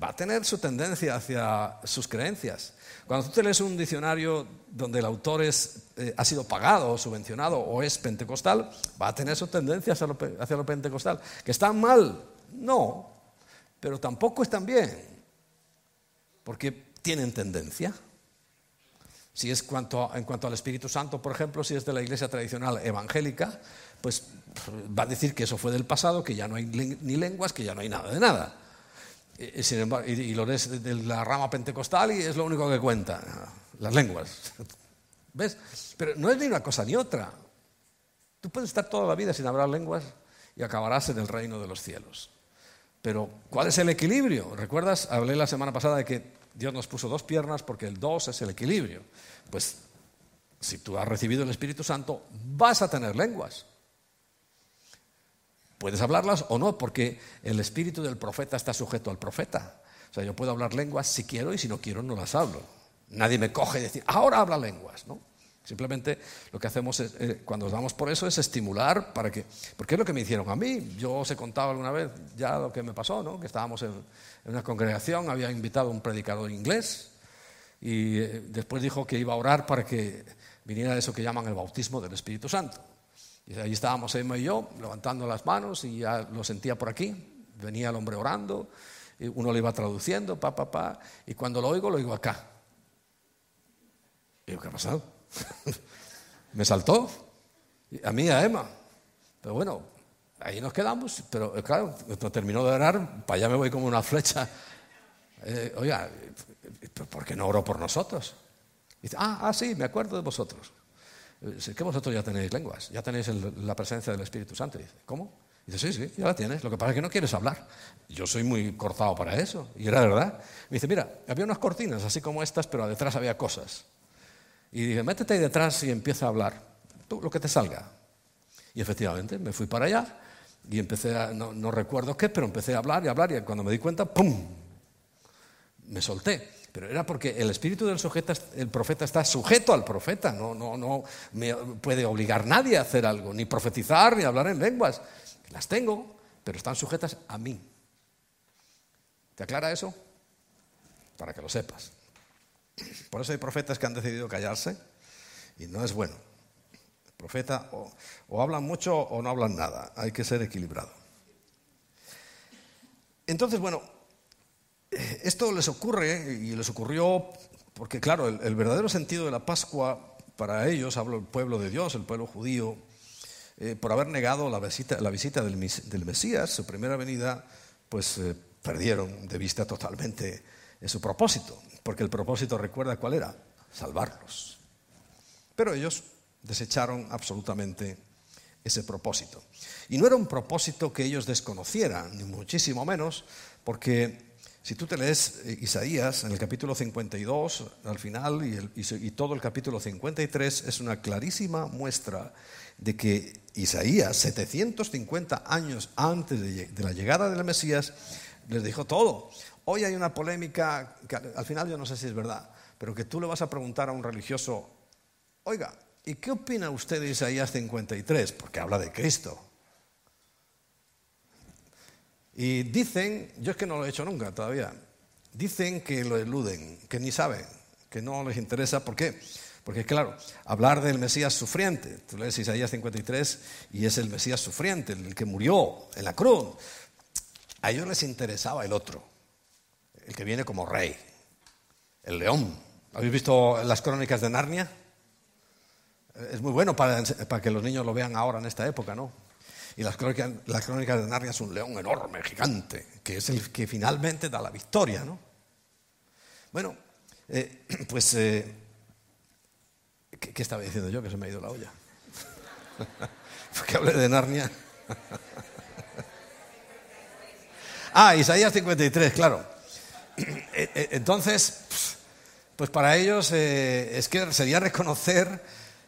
va a tener su tendencia hacia sus creencias. Cuando tú te lees un diccionario donde el autor es, eh, ha sido pagado o subvencionado o es pentecostal, va a tener su tendencia hacia lo, hacia lo pentecostal. ¿Que están mal? No, pero tampoco están bien, porque tienen tendencia. Si es en cuanto al Espíritu Santo, por ejemplo, si es de la iglesia tradicional evangélica, pues va a decir que eso fue del pasado, que ya no hay ni lenguas, que ya no hay nada de nada. Y, sin embargo, y, lo lees de la rama pentecostal y es lo único que cuenta, las lenguas. ¿Ves? Pero no es ni una cosa ni otra. Tú puedes estar toda la vida sin hablar lenguas y acabarás en el reino de los cielos. Pero, ¿cuál es el equilibrio? ¿Recuerdas? Hablé la semana pasada de que Dios nos puso dos piernas porque el dos es el equilibrio. Pues, si tú has recibido el Espíritu Santo, vas a tener lenguas. Puedes hablarlas o no, porque el espíritu del profeta está sujeto al profeta. O sea, yo puedo hablar lenguas si quiero y si no quiero no las hablo. Nadie me coge y dice, ahora habla lenguas, ¿no? Simplemente lo que hacemos eh, cuando nos damos por eso es estimular para que, porque es lo que me hicieron a mí. Yo os he contado alguna vez ya lo que me pasó, ¿no? que estábamos en, una congregación, había invitado a un predicador inglés y eh, después dijo que iba a orar para que viniera eso que llaman el bautismo del Espíritu Santo. Y ahí estábamos Emma y yo levantando las manos y ya lo sentía por aquí, venía el hombre orando, y uno le iba traduciendo, pa, pa, pa, y cuando lo oigo, lo oigo acá. Y digo, ¿qué ha pasado? me saltó. A mí, a Emma. Pero bueno, ahí nos quedamos. Pero eh, claro, terminó de orar, para allá me voy como una flecha. Eh, oiga, ¿por qué no oró por nosotros? dice, ah, ah, sí, me acuerdo de vosotros. Dice, que vosotros ya tenéis lenguas, ya tenéis la presencia del Espíritu Santo. dice, ¿cómo? dice, sí, sí, ya la tienes. Lo que pasa es que no quieres hablar. Yo soy muy cortado para eso. Y era verdad. Dice, mira, había unas cortinas así como estas, pero detrás había cosas. Y dije, métete ahí detrás y empieza a hablar. Tú, lo que te salga. Y efectivamente, me fui para allá y empecé a, no, recuerdo qué, pero empecé a hablar y hablar y cuando me di cuenta, ¡pum! Me solté. Pero era porque el espíritu del sujeto, el profeta está sujeto al profeta, no, no, no me puede obligar nadie a hacer algo, ni profetizar, ni hablar en lenguas. Las tengo, pero están sujetas a mí. ¿Te aclara eso? Para que lo sepas. Por eso hay profetas que han decidido callarse y no es bueno. El profeta o, hablan mucho o no hablan nada. Hay que ser equilibrado. Entonces, bueno, esto les ocurre y les ocurrió porque, claro, el, verdadero sentido de la Pascua para ellos, hablo del pueblo de Dios, el pueblo judío, eh, por haber negado la visita, la visita del, Mesías, su primera venida, pues eh, perdieron de vista totalmente su propósito porque el propósito, recuerda cuál era, salvarlos. Pero ellos desecharon absolutamente ese propósito. Y no era un propósito que ellos desconocieran, ni muchísimo menos, porque si tú te lees eh, Isaías en el capítulo 52, al final, y, todo el capítulo 53, es una clarísima muestra de que Isaías, 750 años antes de la llegada del Mesías, les dijo todo. Hoy hay una polémica, que al final yo no sé si es verdad, pero que tú le vas a preguntar a un religioso, oiga, ¿y qué opina usted de Isaías 53? Porque habla de Cristo. Y dicen, yo es que no lo he hecho nunca todavía, dicen que lo eluden, que ni saben, que no les interesa. ¿Por qué? Porque claro, hablar del Mesías sufriente, tú lees Isaías 53 y es el Mesías sufriente, el que murió en la cruz. A ellos les interesaba el otro el que viene como rey, el león. ¿Habéis visto las crónicas de Narnia? Es muy bueno para, que los niños lo vean ahora en esta época, ¿no? Y las crónicas, las crónicas de Narnia es un león enorme, gigante, que es el que finalmente da la victoria, ¿no? Bueno, eh, pues, eh, ¿qué, ¿qué, estaba diciendo yo que se me ha ido la olla? Porque hablé de Narnia. ah, Isaías 53, claro. Eh, eh, entonces, pues para ellos eh, es que sería reconocer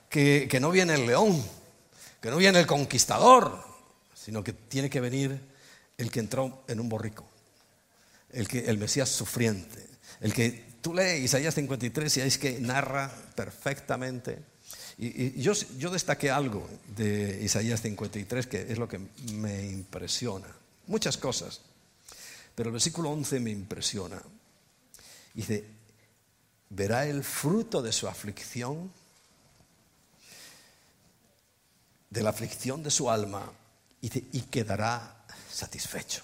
que, no viene el león, que no viene el conquistador, sino que tiene que venir el que entró en un borrico, el, que, el Mesías sufriente, el que tú lees Isaías 53 y es que narra perfectamente. Y, yo, yo destaqué algo de Isaías 53 que es lo que me impresiona. Muchas cosas. Pero el versículo 11 me impresiona. Dice, verá el fruto de su aflicción, de la aflicción de su alma, y quedará satisfecho.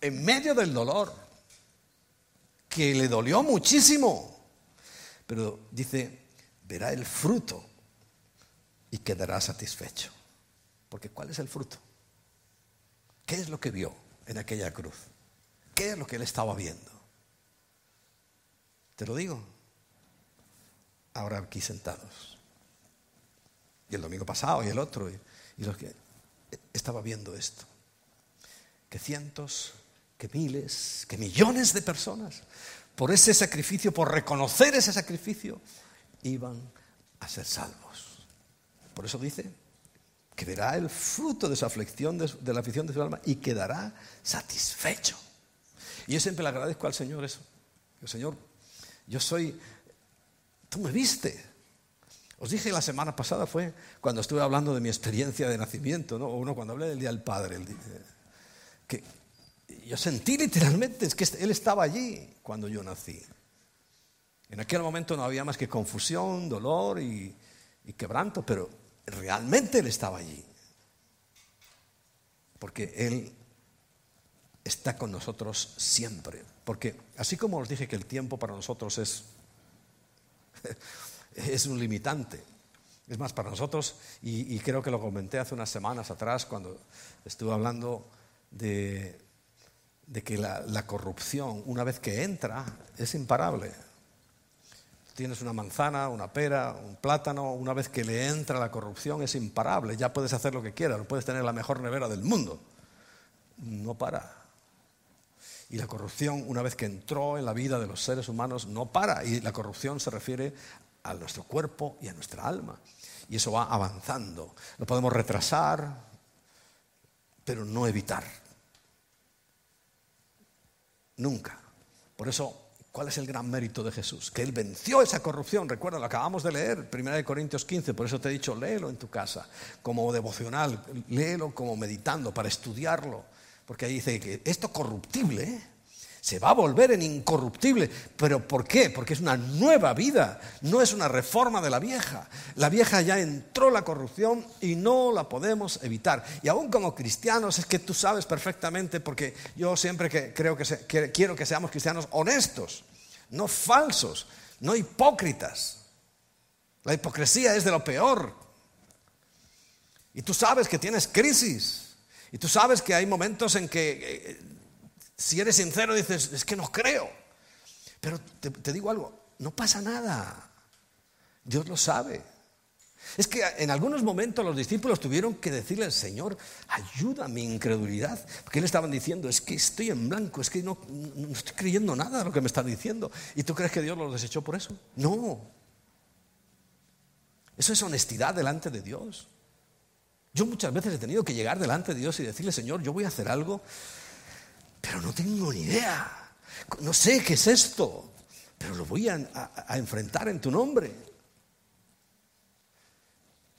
En medio del dolor, que le dolió muchísimo. Pero dice, verá el fruto y quedará satisfecho. Porque ¿cuál es el fruto? ¿Qué es lo que vio en aquella cruz? ¿Qué es lo que él estaba viendo? Te lo digo. Ahora aquí sentados. Y el domingo pasado y el otro. Y, los que estaba viendo esto. Que cientos, que miles, que millones de personas, por ese sacrificio, por reconocer ese sacrificio, iban a ser salvos. Por eso dice que verá el fruto de su aflicción, de la aflicción de su alma y quedará satisfecho. Y yo siempre le agradezco al Señor eso. El Señor, yo soy, tú me viste. Os dije la semana pasada, fue cuando estuve hablando de mi experiencia de nacimiento, ¿no? uno cuando hablé del Día del Padre, que yo sentí literalmente es que Él estaba allí cuando yo nací. En aquel momento no había más que confusión, dolor y, y quebranto, pero realmente Él estaba allí. Porque Él está con nosotros siempre. Porque así como os dije que el tiempo para nosotros es, es un limitante, es más, para nosotros, y, creo que lo comenté hace unas semanas atrás cuando estuve hablando de, que la, la, corrupción, una vez que entra, es imparable. Tienes una manzana, una pera, un plátano, una vez que le entra la corrupción es imparable, ya puedes hacer lo que quieras, puedes tener la mejor nevera del mundo. No para. Y la corrupción, una vez que entró en la vida de los seres humanos, no para. Y la corrupción se refiere a nuestro cuerpo y a nuestra alma. Y eso va avanzando. Lo podemos retrasar, pero no evitar. Nunca. Por eso, ¿cuál es el gran mérito de Jesús? Que Él venció esa corrupción. Recuerda, lo acabamos de leer, 1 Corintios 15, por eso te he dicho, léelo en tu casa, como devocional, léelo como meditando, para estudiarlo porque ahí dice que esto corruptible ¿eh? se va a volver en incorruptible. ¿Pero por qué? Porque es una nueva vida, no es una reforma de la vieja. La vieja ya entró la corrupción y no la podemos evitar. Y aún como cristianos es que tú sabes perfectamente, porque yo siempre que creo que, quiero que seamos cristianos honestos, no falsos, no hipócritas. La hipocresía es de lo peor. Y tú sabes que tienes crisis. Y tú sabes que hay momentos en que, eh, si eres sincero, dices, es que no creo. Pero te, digo algo, no pasa nada. Dios lo sabe. Es que en algunos momentos los discípulos tuvieron que decirle al Señor, ayuda a mi incredulidad. Porque le estaban diciendo, es que estoy en blanco, es que no, no estoy creyendo nada de lo que me está diciendo. ¿Y tú crees que Dios los desechó por eso? No. Eso es honestidad delante de Dios. Yo muchas veces he tenido que llegar delante de Dios y decirle, Señor, yo voy a hacer algo, pero no tengo ni idea. No sé qué es esto, pero lo voy a, enfrentar en tu nombre.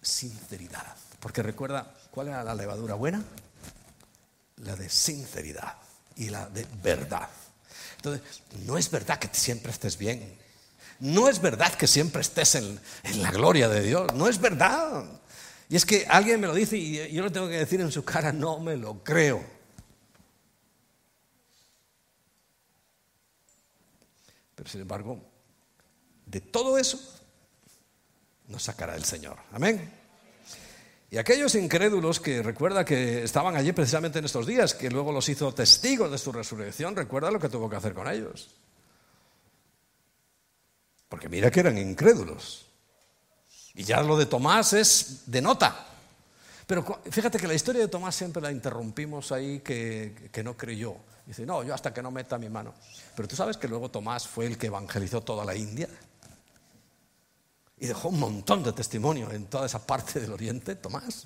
Sinceridad. Porque recuerda, ¿cuál era la levadura buena? La de sinceridad y la de verdad. Entonces, no es verdad que siempre estés bien. No es verdad que siempre estés en, en la gloria de Dios. No es verdad. Y es que alguien me lo dice y yo le tengo que decir en su cara, no me lo creo. Pero sin embargo, de todo eso nos sacará el Señor. Amén. Y aquellos incrédulos que recuerda que estaban allí precisamente en estos días, que luego los hizo testigos de su resurrección, recuerda lo que tuvo que hacer con ellos. Porque mira que eran incrédulos. Y ya lo de Tomás es de nota. Pero fíjate que la historia de Tomás siempre la interrumpimos ahí que, no creyó. Dice, no, yo hasta que no meta mi mano. Pero tú sabes que luego Tomás fue el que evangelizó toda la India. Y dejó un montón de testimonio en toda esa parte del Oriente, Tomás.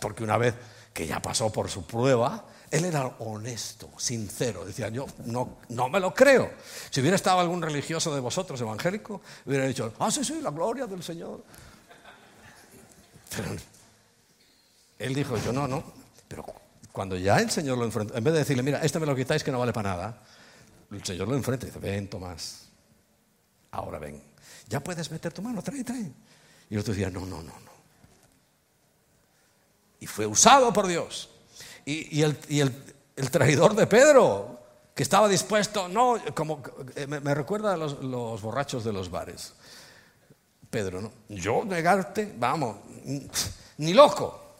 Porque una vez que ya pasó por su prueba, él era honesto, sincero. Decía, yo no, no me lo creo. Si hubiera estado algún religioso de vosotros evangélico, hubiera dicho, ah, sí, sí, la gloria del Señor. Él dijo, yo no, no. Pero cuando ya el Señor lo enfrenta, en vez de decirle, mira, este me lo quitáis que no vale para nada, el Señor lo enfrenta y dice, ven, Tomás, ahora ven. Ya puedes meter tu mano, trae, trae. Y el otro decía, no, no, no, no. Y fue usado por Dios. Y, el, traidor de Pedro, que estaba dispuesto, no, como me, recuerda a los borrachos de los bares. Pedro, ¿no? Yo negarte, vamos, ni loco,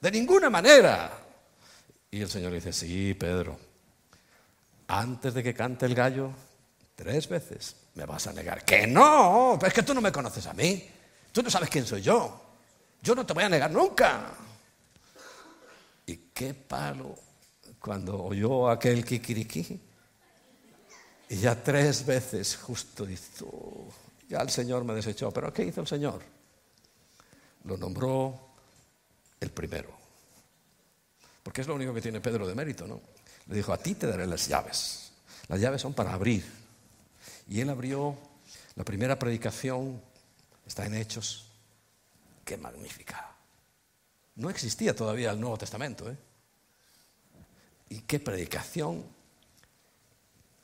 de ninguna manera. Y el Señor dice, sí, Pedro, antes de que cante el gallo, tres veces me vas a negar. Que no, es que tú no me conoces a mí, tú no sabes quién soy yo, yo no te voy a negar nunca. Y qué palo cuando oyó aquel kikiriki. Y ya tres veces justo hizo, ya el Señor me desechó. Pero ¿qué hizo el Señor? Lo nombró el primero. Porque es lo único que tiene Pedro de mérito, ¿no? Le dijo, a ti te daré las llaves. Las llaves son para abrir. Y él abrió la primera predicación, está en Hechos, qué magnífica. No existía todavía el Nuevo Testamento. ¿eh? Y qué predicación.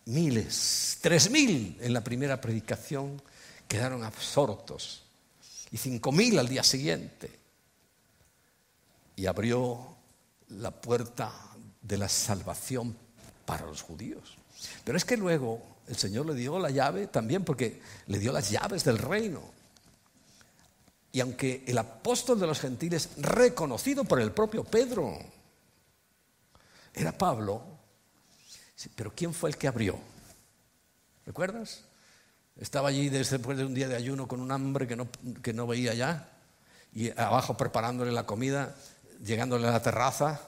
Miles, tres mil en la primera predicación quedaron absortos. Y cinco mil al día siguiente. Y abrió la puerta de la salvación para los judíos. Pero es que luego el Señor le dio la llave también porque le dio las llaves del reino. Y aunque el apóstol de los gentiles, reconocido por el propio Pedro, era Pablo, pero ¿quién fue el que abrió? ¿Recuerdas? Estaba allí después de un día de ayuno con un hambre que no, que no veía ya, y abajo preparándole la comida, llegándole a la terraza,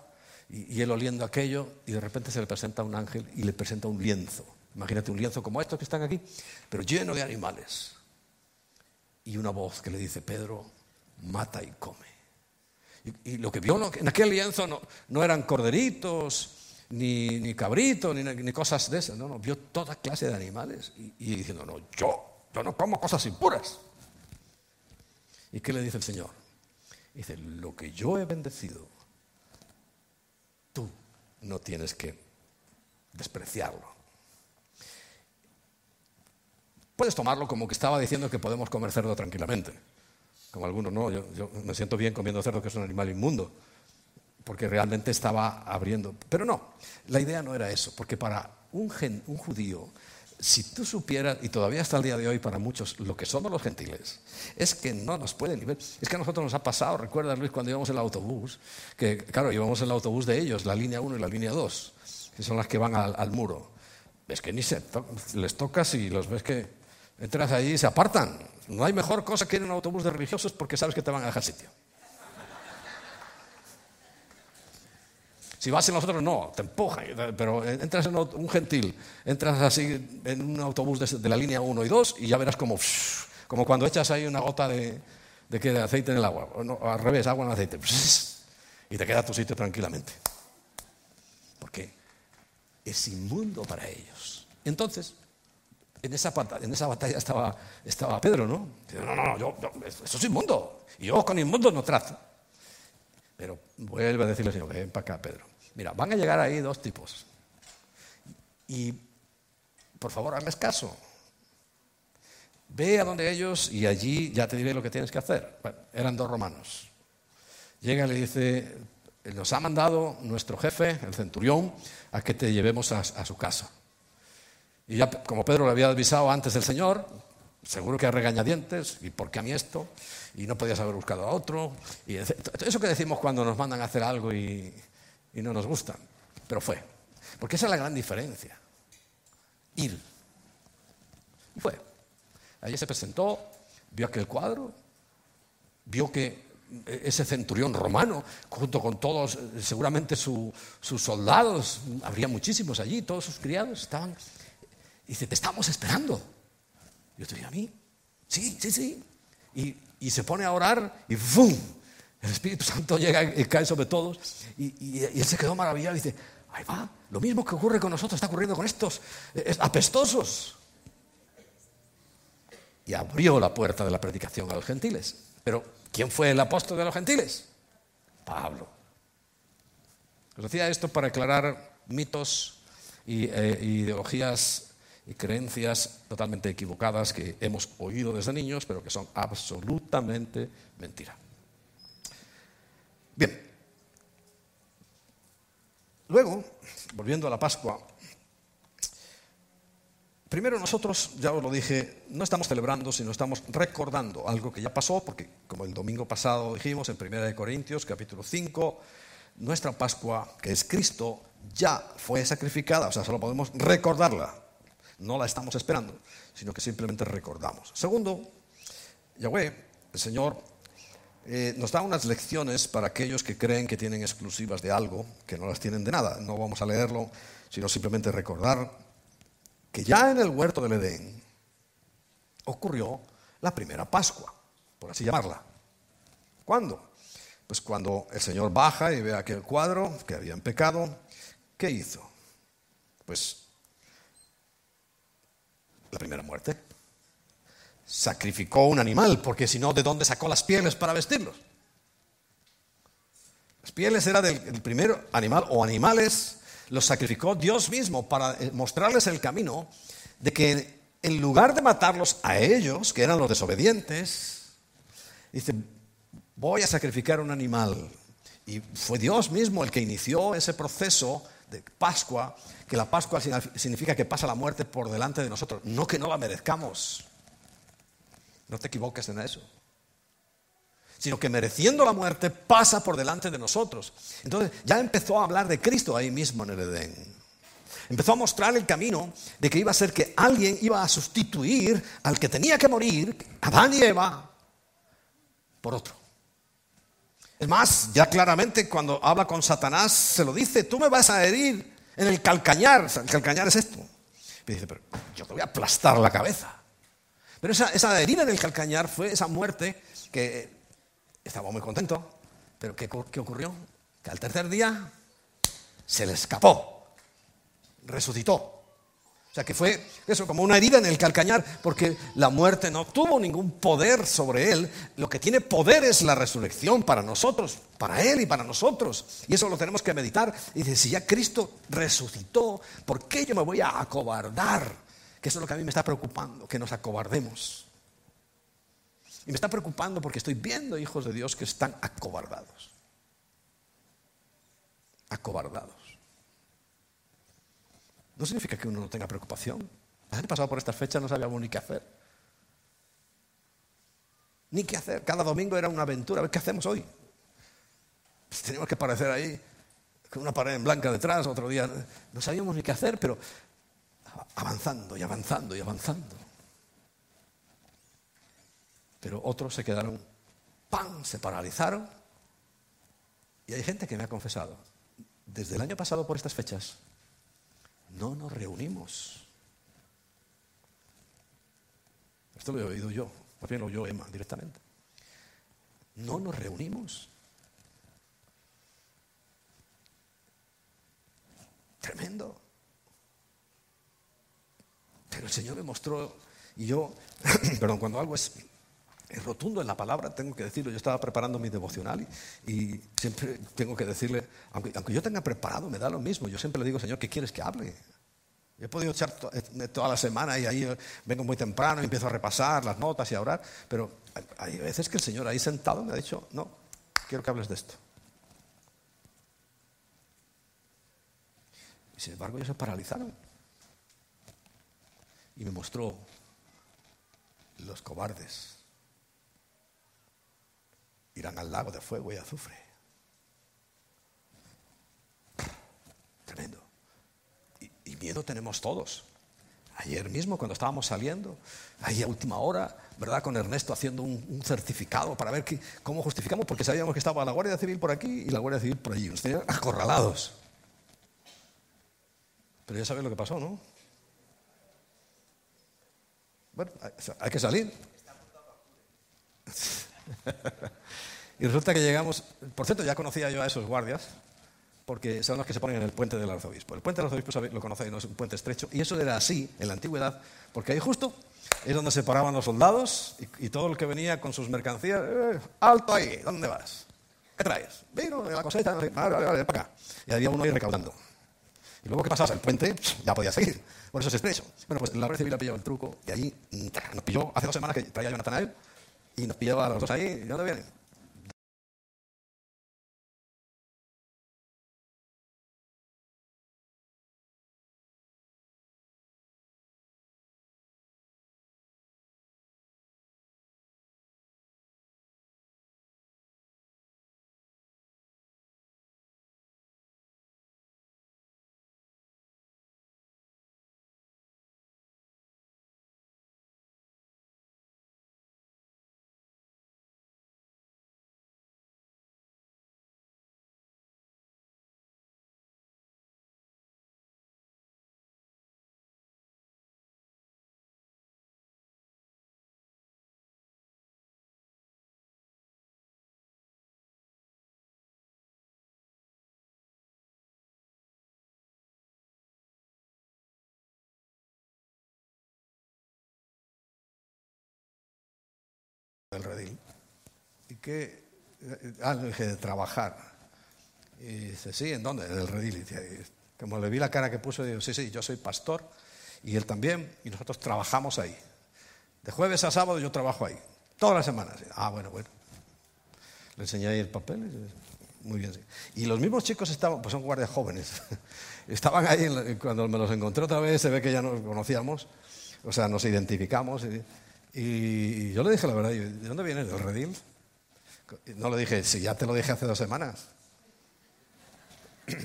y, y él oliendo aquello, y de repente se le presenta un ángel y le presenta un lienzo. Imagínate un lienzo como estos que están aquí, pero lleno de animales y una voz que le dice, Pedro, mata y come. Y, lo que vio en aquel lienzo no, no eran corderitos, ni, ni cabritos, ni, ni, cosas de esas, no, no, vio toda clase de animales y, y, diciendo, no, yo, yo no como cosas impuras. ¿Y qué le dice el Señor? Dice, lo que yo he bendecido, tú no tienes que despreciarlo. Puedes tomarlo como que estaba diciendo que podemos comer cerdo tranquilamente. Como algunos, no, yo, me siento bien comiendo cerdo, que es un animal inmundo, porque realmente estaba abriendo. Pero no, la idea no era eso, porque para un, un judío, si tú supieras, y todavía hasta el día de hoy para muchos, lo que somos los gentiles, es que no nos pueden ver. Es que a nosotros nos ha pasado, recuerdas Luis, cuando íbamos en el autobús, que claro, íbamos en el autobús de ellos, la línea 1 y la línea 2, que son las que van al, al muro. Ves que ni se les tocas y los ves que Entras ahí y se apartan. No hay mejor cosa que ir en un autobús de religiosos porque sabes que te van a dejar sitio. Si vas en los otros, no, te empujan. Pero entras en un gentil, entras así en un autobús de, la línea 1 y 2 y ya verás como, como cuando echas ahí una gota de, de, aceite en el agua. O al revés, agua en aceite. Y te queda tu sitio tranquilamente. Porque es inmundo para ellos. Entonces, en esa, en esa batalla estaba, estaba Pedro, ¿no? no, no, no, yo, eso es inmundo. Y yo con inmundo no trato. Pero vuelve a decirle al Señor, ven para acá, Pedro. Mira, van a llegar ahí dos tipos. Y por favor, hazles caso. Ve a donde ellos y allí ya te diré lo que tienes que hacer. Eran dos romanos. Llega y le dice, nos ha mandado nuestro jefe, el centurión, a que te llevemos a su casa. Y ya, como Pedro le había avisado antes del Señor, seguro que a regañadientes, ¿y por qué a mí esto? Y no podías haber buscado a otro. Y eso que decimos cuando nos mandan a hacer algo y, y no nos gusta. Pero fue. Porque esa es la gran diferencia. Ir. Y fue. Allí se presentó, vio aquel cuadro, vio que ese centurión romano, junto con todos, seguramente sus soldados, habría muchísimos allí, todos sus criados, estaban dice, te estamos esperando. Yo te digo, ¿a mí? Sí, sí, sí. Y, y, se pone a orar y ¡fum! El Espíritu Santo llega y cae sobre todos. Y, él se quedó maravillado y dice, ahí va, lo mismo que ocurre con nosotros está ocurriendo con estos apestosos. Y abrió la puerta de la predicación a los gentiles. Pero, ¿quién fue el apóstol de los gentiles? Pablo. Os decía esto para aclarar mitos y eh, ideologías y creencias totalmente equivocadas que hemos oído desde niños, pero que son absolutamente mentira. Bien. Luego, volviendo a la Pascua, primero nosotros, ya os lo dije, no estamos celebrando, sino estamos recordando algo que ya pasó, porque como el domingo pasado dijimos en 1 Corintios capítulo 5, nuestra Pascua, que es Cristo, ya fue sacrificada, o sea, solo podemos recordarla. No la estamos esperando, sino que simplemente recordamos. Segundo, Yahweh, el Señor, eh, nos da unas lecciones para aquellos que creen que tienen exclusivas de algo, que no las tienen de nada. No vamos a leerlo, sino simplemente recordar que ya en el huerto del Edén ocurrió la primera Pascua, por así llamarla. ¿Cuándo? Pues cuando el Señor baja y ve aquel cuadro que habían pecado, ¿qué hizo? Pues la primera muerte. Sacrificó un animal, porque si no, ¿de dónde sacó las pieles para vestirlos? Las pieles era del primer animal o animales, los sacrificó Dios mismo para eh, mostrarles el camino de que en lugar de matarlos a ellos, que eran los desobedientes, dice, voy a sacrificar un animal. Y fue Dios mismo el que inició ese proceso de Pascua, que la Pascua significa que pasa la muerte por delante de nosotros, no que no la merezcamos. No te equivoques en eso. Sino que mereciendo la muerte pasa por delante de nosotros. Entonces ya empezó a hablar de Cristo ahí mismo en el Edén. Empezó a mostrar el camino de que iba a ser que alguien iba a sustituir al que tenía que morir, Adán y Eva, por otro. Es más, ya claramente cuando habla con Satanás se lo dice, tú me vas a herir en el calcañar. El calcañar es esto. Y dice, pero yo te voy a aplastar la cabeza. Pero esa, herida en el calcañar fue esa muerte que estaba muy contento. Pero ¿qué, ¿qué ocurrió? Que al tercer día se le escapó. Resucitó. O sea que fue eso, como una herida en el calcañar, porque la muerte no tuvo ningún poder sobre él. Lo que tiene poder es la resurrección para nosotros, para él y para nosotros. Y eso lo tenemos que meditar. Y dice, si ya Cristo resucitó, ¿por qué yo me voy a acobardar? Que eso es lo que a mí me está preocupando, que nos acobardemos. Y me está preocupando porque estoy viendo hijos de Dios que están acobardados. Acobardados. No significa que uno no tenga preocupación. El año pasado por estas fechas no sabíamos ni qué hacer. Ni qué hacer. Cada domingo era una aventura. A ver qué hacemos hoy. Pues teníamos que aparecer ahí con una pared en blanca detrás. Otro día no sabíamos ni qué hacer, pero avanzando y avanzando y avanzando. Pero otros se quedaron, ¡pam!, se paralizaron. Y hay gente que me ha confesado, desde el año pasado por estas fechas, no nos reunimos. Esto lo he oído yo, bien lo oyó Emma directamente. No nos reunimos. Tremendo. Pero el Señor me mostró, y yo, perdón, cuando algo es rotundo en la palabra, tengo que decirlo. Yo estaba preparando mi devocional y, siempre tengo que decirle, aunque, yo tenga preparado, me da lo mismo. Yo siempre le digo, Señor, ¿qué quieres que hable? he podido echar eh, toda la semana y ahí eh, vengo muy temprano y empiezo a repasar las notas y a orar, pero hay veces que el Señor ahí sentado me ha dicho, no, quiero que hables de esto. Sin embargo ellos se paralizaron. Y me mostró los cobardes irán al lago de fuego y azufre. Tremendo. Y, miedo tenemos todos. Ayer mismo, cuando estábamos saliendo, ahí a última hora, ¿verdad? Con Ernesto haciendo un, certificado para ver cómo justificamos, porque sabíamos que estaba la Guardia Civil por aquí y la Guardia Civil por allí. Nos tenían acorralados. Pero ya sabes lo que pasó, ¿no? Hay que salir. Y resulta que llegamos, por cierto, ya conocía yo a esos guardias, porque son los que se ponen en el puente del arzobispo. El puente del arzobispo lo conocéis, no es un puente estrecho, y eso era así en la antigüedad, porque ahí justo es donde se paraban los soldados y, todo el que venía con sus mercancías, eh, alto ahí, ¿dónde vas? ¿Qué traes? Vino la cosecha, vale, vale, acá. Y había uno ahí recaudando. Y luego que pasabas el puente, ya podía seguir. Por eso es estrecho. Bueno, pues la Guardia Civil ha pillado el truco y allí nos pilló hace dos semanas que traía Jonathan a él y nos pillaba a los dos ahí. ¿Y dónde vienen? Del redil. ¿Y qué? Ah, le dije, de trabajar. Y dice, sí, ¿en dónde? En el redil. Y dice, como le vi la cara que puso, digo, sí, sí, yo soy pastor y él también, y nosotros trabajamos ahí. De jueves a sábado yo trabajo ahí, todas las semanas. Ah, bueno, bueno. Le enseñé ahí el papel. Muy bien. Y los mismos chicos estaban, pues son guardias jóvenes, estaban ahí, cuando me los encontré otra vez, se ve que ya nos conocíamos, o sea, nos identificamos. Y, yo le dije la verdad, ¿de dónde vienes? ¿Del redil? No le dije, si ya te lo dije hace dos semanas.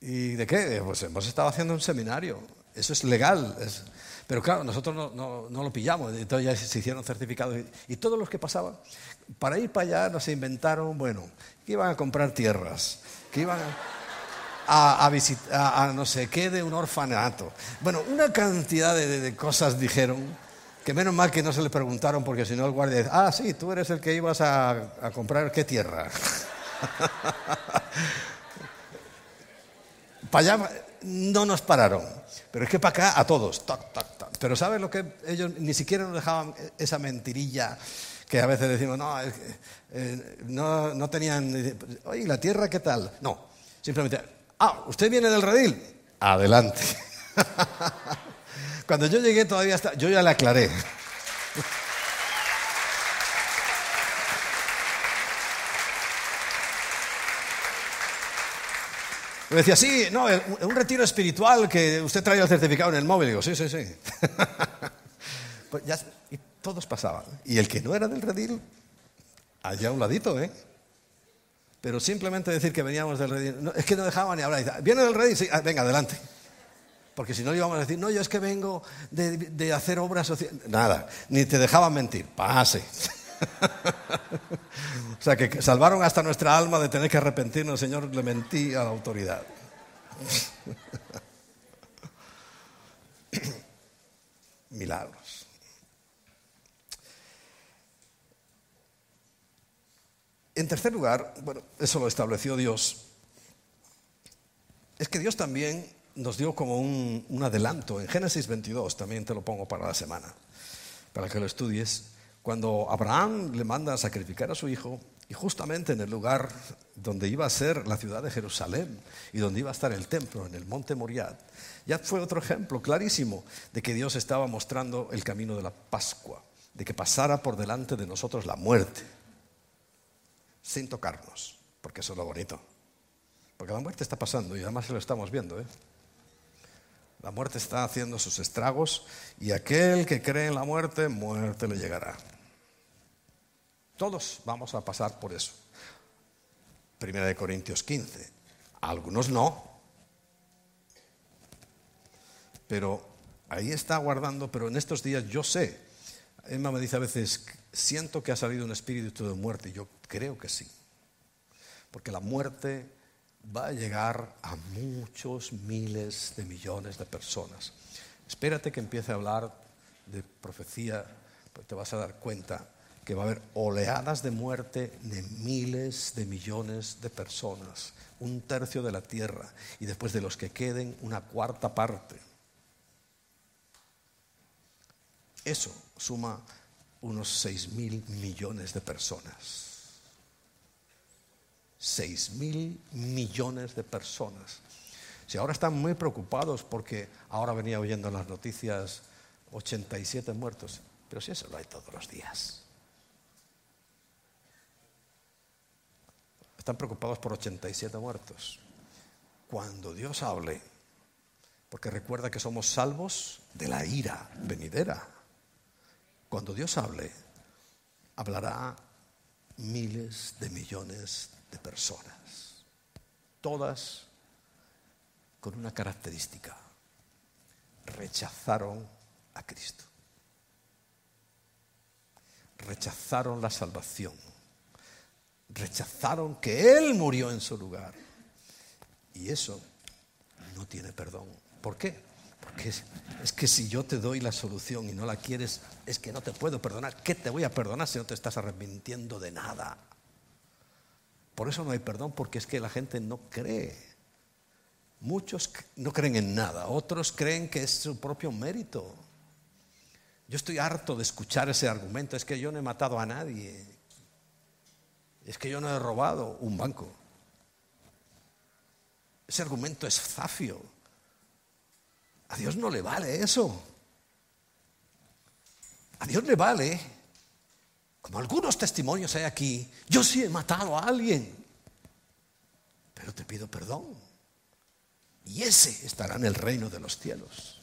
¿Y de qué? Pues hemos estado haciendo un seminario. Eso es legal. Pero claro, nosotros no, lo pillamos. Entonces ya se hicieron certificados. Y, todos los que pasaban, para ir para allá nos inventaron, bueno, que iban a comprar tierras, que iban a, visitar, a, no sé qué, de un orfanato. Bueno, una cantidad de, cosas dijeron que menos mal que no se le preguntaron porque si no el guardia dice, ah, sí, tú eres el que ibas a, a comprar qué tierra. Para allá no nos pararon, pero es que para acá a todos. Pero ¿sabes lo que ellos ni siquiera nos dejaban esa mentirilla que a veces decimos, no, eh, no, no, tenían, oye, ¿la tierra qué tal? No, simplemente, ah, ¿usted viene del redil? Adelante. Cuando yo llegué todavía, hasta, yo ya le aclaré. Me decía, sí, no, un retiro espiritual que usted traía el certificado en el móvil. digo, sí, sí, sí. pues ya, y todos pasaban. Y el que no era del redil, allá a un ladito, ¿eh? Pero simplemente decir que veníamos del redil, es que no dejaban ni hablar. ¿Viene del redil? Sí, ah, venga, adelante. Porque si no íbamos a decir, no, yo es que vengo de, de hacer obras sociales. Nada, ni te dejaban mentir. Pase. o sea, que salvaron hasta nuestra alma de tener que arrepentirnos. Señor, le mentí a la autoridad. Milagros. En tercer lugar, bueno, eso lo estableció Dios, es que Dios también nos dio como un, adelanto. En Génesis 22, también te lo pongo para la semana, para que lo estudies. Cuando Abraham le manda a sacrificar a su hijo, y justamente en el lugar donde iba a ser la ciudad de Jerusalén y donde iba a estar el templo, en el monte Moriad, ya fue otro ejemplo clarísimo de que Dios estaba mostrando el camino de la Pascua, de que pasara por delante de nosotros la muerte, sin tocarnos, porque eso es lo bonito. Porque la muerte está pasando y además lo estamos viendo. ¿eh? La muerte está haciendo sus estragos y aquel que cree en la muerte, muerte le llegará. Todos vamos a pasar por eso. Primera de Corintios 15. Algunos no. Pero ahí está guardando, pero en estos días yo sé. Emma me dice a veces, siento que ha salido un espíritu de muerte. Yo creo que sí. Porque la muerte va a llegar a muchos miles de millones de personas. Espérate que empiece a hablar de profecía, pues te vas a dar cuenta que va a haber oleadas de muerte de miles de millones de personas, un tercio de la tierra, y después de los que queden, una cuarta parte. Eso suma unos seis mil millones de personas. Seis mil millones de personas. Si ahora están muy preocupados porque ahora venía oyendo en las noticias 87 muertos, pero si eso lo hay todos los días. Están preocupados por 87 muertos. Cuando Dios hable, porque recuerda que somos salvos de la ira venidera. Cuando Dios hable, hablará miles de millones de personas, todas con una característica, rechazaron a Cristo, rechazaron la salvación rechazaron que Él murió en su lugar. Y eso no tiene perdón. ¿Por qué? Porque es, que si yo te doy la solución y no la quieres, es que no te puedo perdonar. ¿Qué te voy a perdonar si no te estás arrepintiendo de nada? Por eso no hay perdón, porque es que la gente no cree. Muchos no creen en nada, otros creen que es su propio mérito. Yo estoy harto de escuchar ese argumento. Es que yo no he matado a nadie. Es que yo no he robado un banco. Ese argumento es zafio. A Dios no le vale eso. A Dios le vale, como algunos testimonios hay aquí, yo sí he matado a alguien, pero te pido perdón. Y ese estará en el reino de los cielos.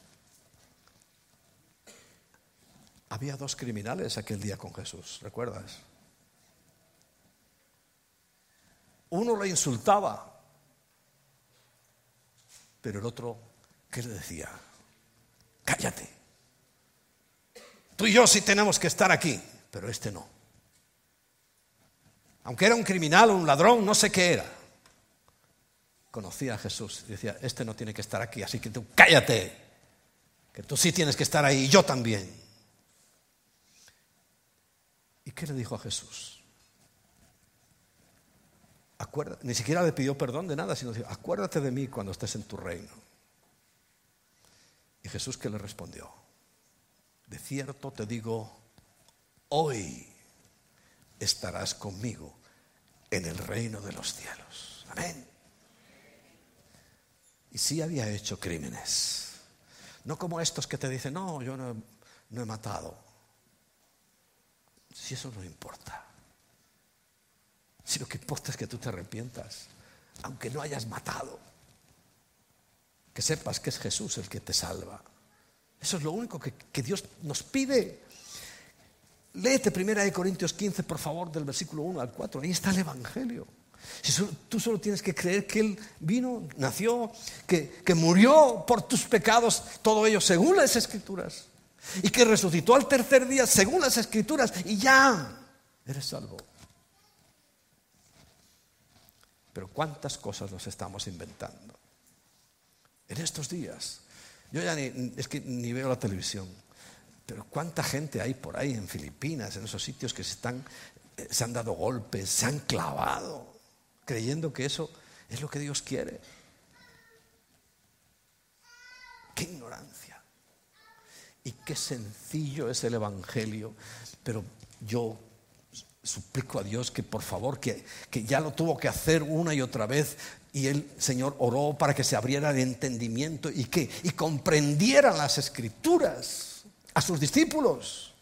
Había dos criminales aquel día con Jesús, ¿recuerdas? Uno lo insultaba, pero el otro, ¿qué le decía? Cállate. Tú y yo sí tenemos que estar aquí, pero este no. Aunque era un criminal o un ladrón, no sé qué era. Conocía a Jesús y decía, este no tiene que estar aquí, así que tú cállate, que tú sí tienes que estar ahí y yo también. ¿Y qué le dijo a Jesús? ni siquiera le pidió perdón de nada, sino dijo, acuérdate de mí cuando estés en tu reino. Y Jesús que le respondió, de cierto te digo, hoy estarás conmigo en el reino de los cielos. Amén. Y sí había hecho crímenes. No como estos que te dicen, no, yo no, no he matado. Si eso no importa. Si lo que importa es que tú te arrepientas, aunque no hayas matado. Que sepas que es Jesús el que te salva. Eso es lo único que, Dios nos pide. Léete primera de Corintios 15, por favor, del versículo 1 al 4. Ahí está el Evangelio. Si tú solo tienes que creer que Él vino, nació, que, que murió por tus pecados, todo ello según las Escrituras, y que resucitó al tercer día según las Escrituras, y ya eres salvo. Pero ¿cuántas cosas nos estamos inventando? En estos días yo ya ni, es que ni veo la televisión. Pero cuánta gente hay por ahí en Filipinas, en esos sitios que se, están, eh, se han dado golpes, se han clavado, creyendo que eso es lo que Dios quiere. Qué ignorancia. Y qué sencillo es el Evangelio. Pero yo suplico a Dios que por favor, que, que ya lo tuvo que hacer una y otra vez, y el Señor oró para que se abriera el entendimiento y que y comprendieran las escrituras a sus discípulos.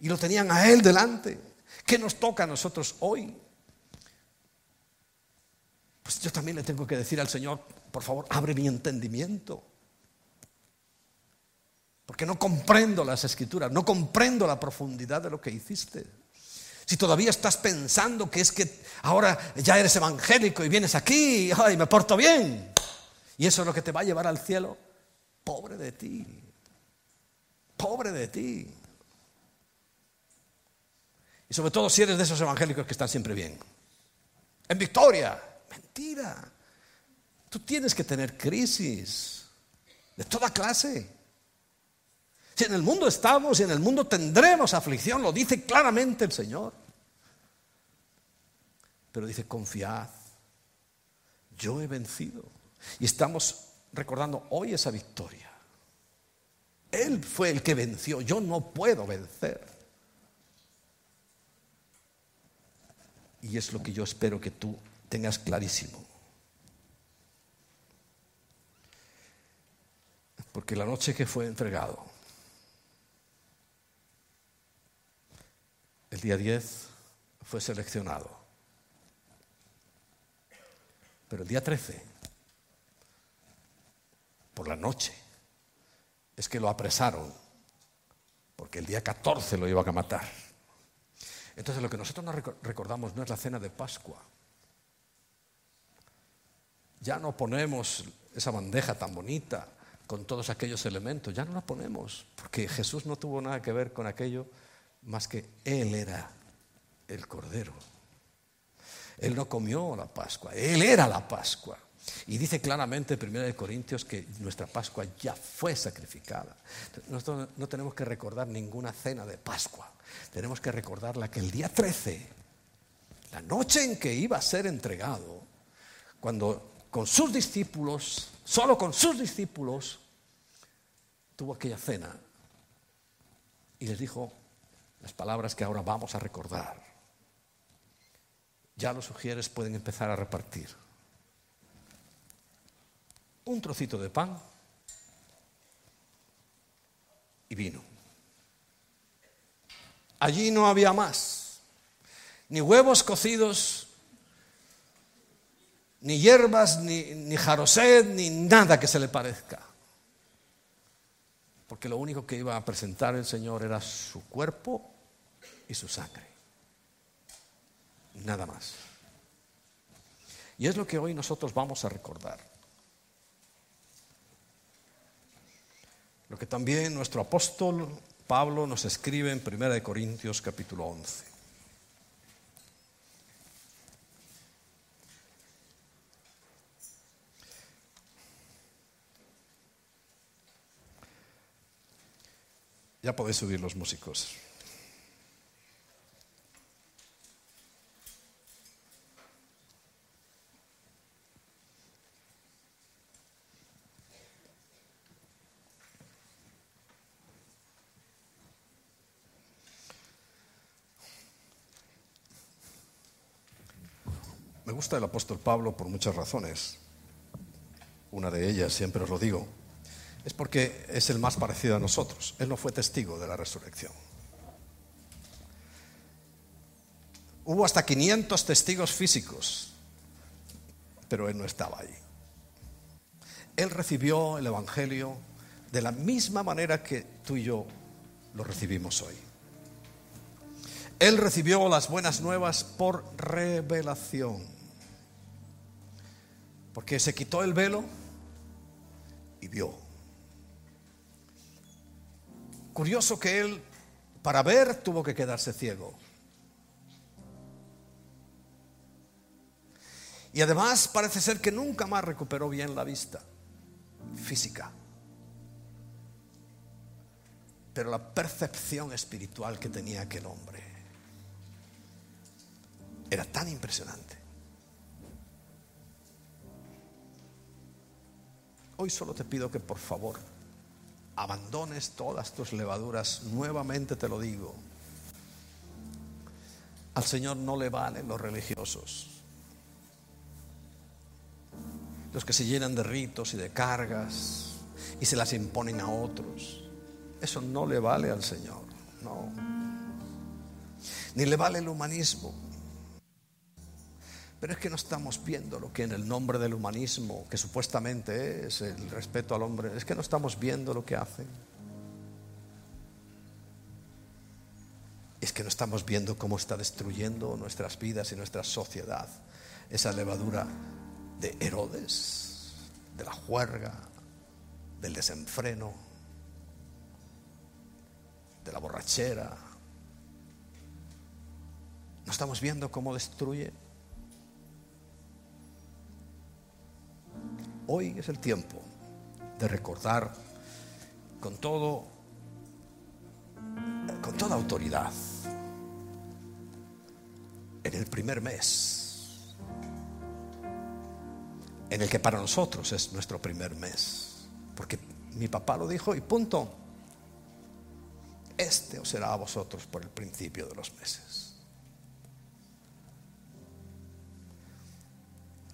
Y lo tenían a Él delante. ¿Qué nos toca a nosotros hoy? Pues yo también le tengo que decir al Señor, por favor, abre mi entendimiento. Porque no comprendo las escrituras, no comprendo la profundidad de lo que hiciste. Si todavía estás pensando que es que ahora ya eres evangélico y vienes aquí, ay, me porto bien, y eso es lo que te va a llevar al cielo, pobre de ti, pobre de ti. Y sobre todo si eres de esos evangélicos que están siempre bien. En victoria, mentira. Tú tienes que tener crisis de toda clase. Si en el mundo estamos y en el mundo tendremos aflicción, lo dice claramente el Señor. Pero dice, confiad, yo he vencido. Y estamos recordando hoy esa victoria. Él fue el que venció, yo no puedo vencer. Y es lo que yo espero que tú tengas clarísimo. Porque la noche que fue entregado, el día 10 fue seleccionado. Pero el día 13, por la noche, es que lo apresaron, porque el día 14 lo iban a matar. Entonces lo que nosotros nos recordamos no es la cena de Pascua. Ya no ponemos esa bandeja tan bonita con todos aquellos elementos, ya no la ponemos, porque Jesús no tuvo nada que ver con aquello más que Él era el Cordero. Él no comió la Pascua, Él era la Pascua. Y dice claramente en 1 Corintios que nuestra Pascua ya fue sacrificada. Nosotros no tenemos que recordar ninguna cena de Pascua. Tenemos que recordarla que el día 13, la noche en que iba a ser entregado, cuando con sus discípulos, solo con sus discípulos, tuvo aquella cena y les dijo las palabras que ahora vamos a recordar. Ya los sugieres pueden empezar a repartir. Un trocito de pan y vino. Allí no había más, ni huevos cocidos, ni hierbas, ni, ni jaroset, ni nada que se le parezca. Porque lo único que iba a presentar el Señor era su cuerpo y su sangre. Nada más. Y es lo que hoy nosotros vamos a recordar. Lo que también nuestro apóstol Pablo nos escribe en 1 Corintios capítulo 11. Ya podéis subir los músicos. Gusta el apóstol Pablo por muchas razones. Una de ellas, siempre os lo digo, es porque es el más parecido a nosotros. Él no fue testigo de la resurrección. Hubo hasta 500 testigos físicos, pero él no estaba ahí. Él recibió el Evangelio de la misma manera que tú y yo lo recibimos hoy. Él recibió las buenas nuevas por revelación. Porque se quitó el velo y vio. Curioso que él, para ver, tuvo que quedarse ciego. Y además parece ser que nunca más recuperó bien la vista física. Pero la percepción espiritual que tenía aquel hombre era tan impresionante Hoy solo te pido que por favor abandones todas tus levaduras, nuevamente te lo digo. Al Señor no le valen los religiosos, los que se llenan de ritos y de cargas y se las imponen a otros. Eso no le vale al Señor, no. Ni le vale el humanismo. Pero es que no estamos viendo lo que en el nombre del humanismo, que supuestamente es el respeto al hombre, es que no estamos viendo lo que hacen. Es que no estamos viendo cómo está destruyendo nuestras vidas y nuestra sociedad esa levadura de Herodes, de la juerga, del desenfreno, de la borrachera. ¿No estamos viendo cómo destruye? Hoy es el tiempo de recordar con todo, con toda autoridad, en el primer mes, en el que para nosotros es nuestro primer mes, porque mi papá lo dijo y punto. Este os será a vosotros por el principio de los meses.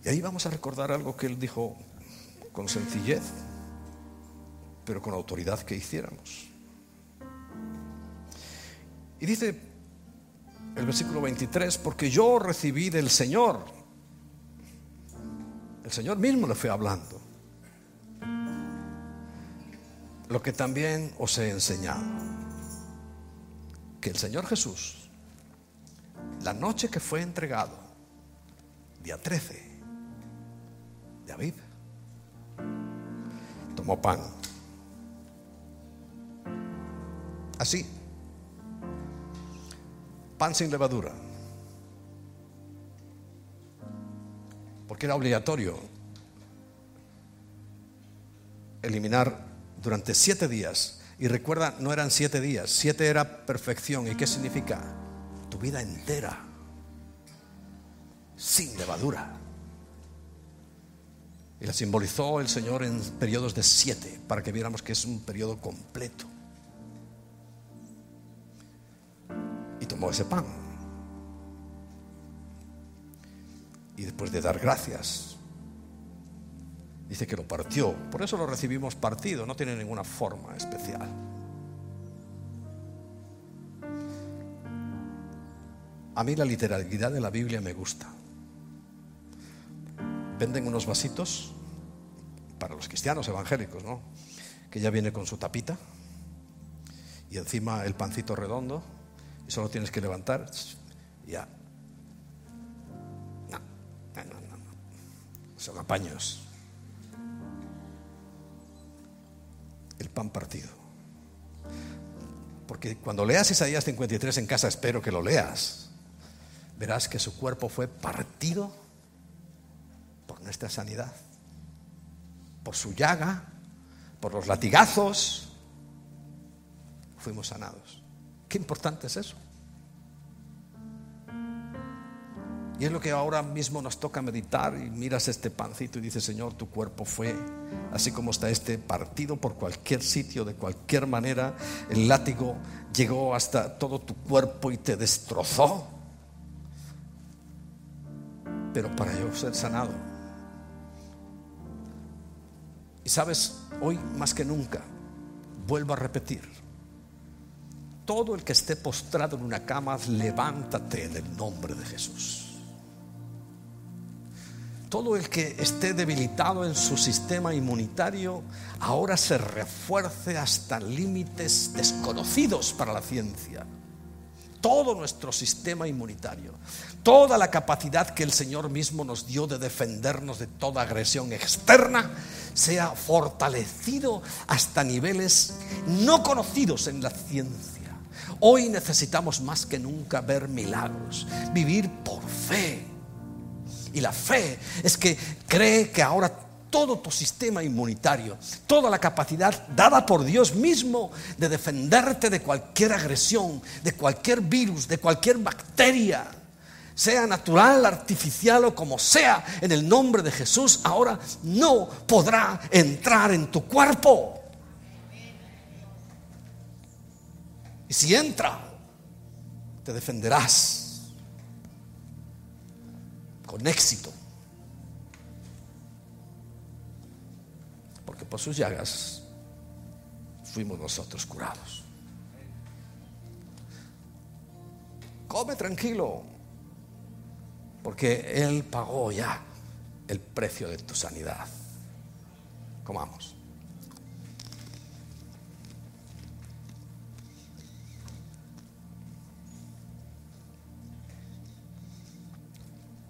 Y ahí vamos a recordar algo que él dijo con sencillez, pero con autoridad que hiciéramos. Y dice el versículo 23, porque yo recibí del Señor, el Señor mismo le fue hablando, lo que también os he enseñado, que el Señor Jesús, la noche que fue entregado, día 13 de tomó pan. Así. Pan sin levadura. Porque era obligatorio eliminar durante siete días. Y recuerda, no eran siete días, siete era perfección. ¿Y qué significa? Tu vida entera, sin levadura. Y la simbolizó el Señor en periodos de siete, para que viéramos que es un periodo completo. Y tomó ese pan. Y después de dar gracias, dice que lo partió. Por eso lo recibimos partido, no tiene ninguna forma especial. A mí la literalidad de la Biblia me gusta. Venden unos vasitos para los cristianos evangélicos, ¿no? Que ya viene con su tapita y encima el pancito redondo y solo tienes que levantar ya. No, no, no, no. Son apaños. El pan partido. Porque cuando leas Isaías 53 en casa, espero que lo leas verás que su cuerpo fue partido nuestra sanidad, por su llaga, por los latigazos, fuimos sanados. Qué importante es eso. Y es lo que ahora mismo nos toca meditar y miras este pancito y dices, Señor, tu cuerpo fue, así como está este partido por cualquier sitio, de cualquier manera, el látigo llegó hasta todo tu cuerpo y te destrozó pero para yo ser sanado. Y sabes, hoy más que nunca, vuelvo a repetir, todo el que esté postrado en una cama, levántate en el nombre de Jesús. Todo el que esté debilitado en su sistema inmunitario, ahora se refuerce hasta límites desconocidos para la ciencia todo nuestro sistema inmunitario, toda la capacidad que el Señor mismo nos dio de defendernos de toda agresión externa, sea fortalecido hasta niveles no conocidos en la ciencia. Hoy necesitamos más que nunca ver milagros, vivir por fe. Y la fe es que cree que ahora todo tu sistema inmunitario, toda la capacidad dada por Dios mismo de defenderte de cualquier agresión, de cualquier virus, de cualquier bacteria, sea natural, artificial o como sea, en el nombre de Jesús, ahora no podrá entrar en tu cuerpo. Y si entra, te defenderás con éxito. Por sus llagas fuimos nosotros curados. Come tranquilo, porque Él pagó ya el precio de tu sanidad. Comamos.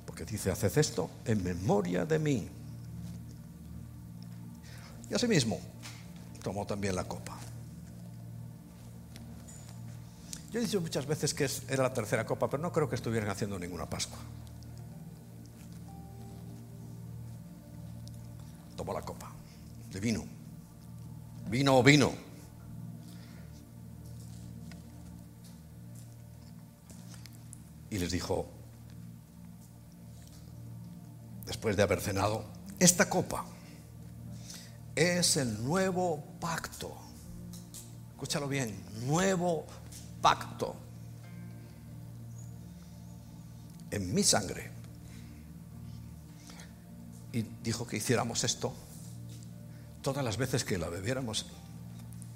Porque dice, haced esto en memoria de mí. Y asimismo, tomó también la copa. Yo he dicho muchas veces que era la tercera copa, pero no creo que estuvieran haciendo ninguna Pascua. Tomó la copa de vino. Vino o vino. Y les dijo, después de haber cenado, esta copa es el nuevo pacto. Escúchalo bien, nuevo pacto en mi sangre. Y dijo que hiciéramos esto todas las veces que la bebiéramos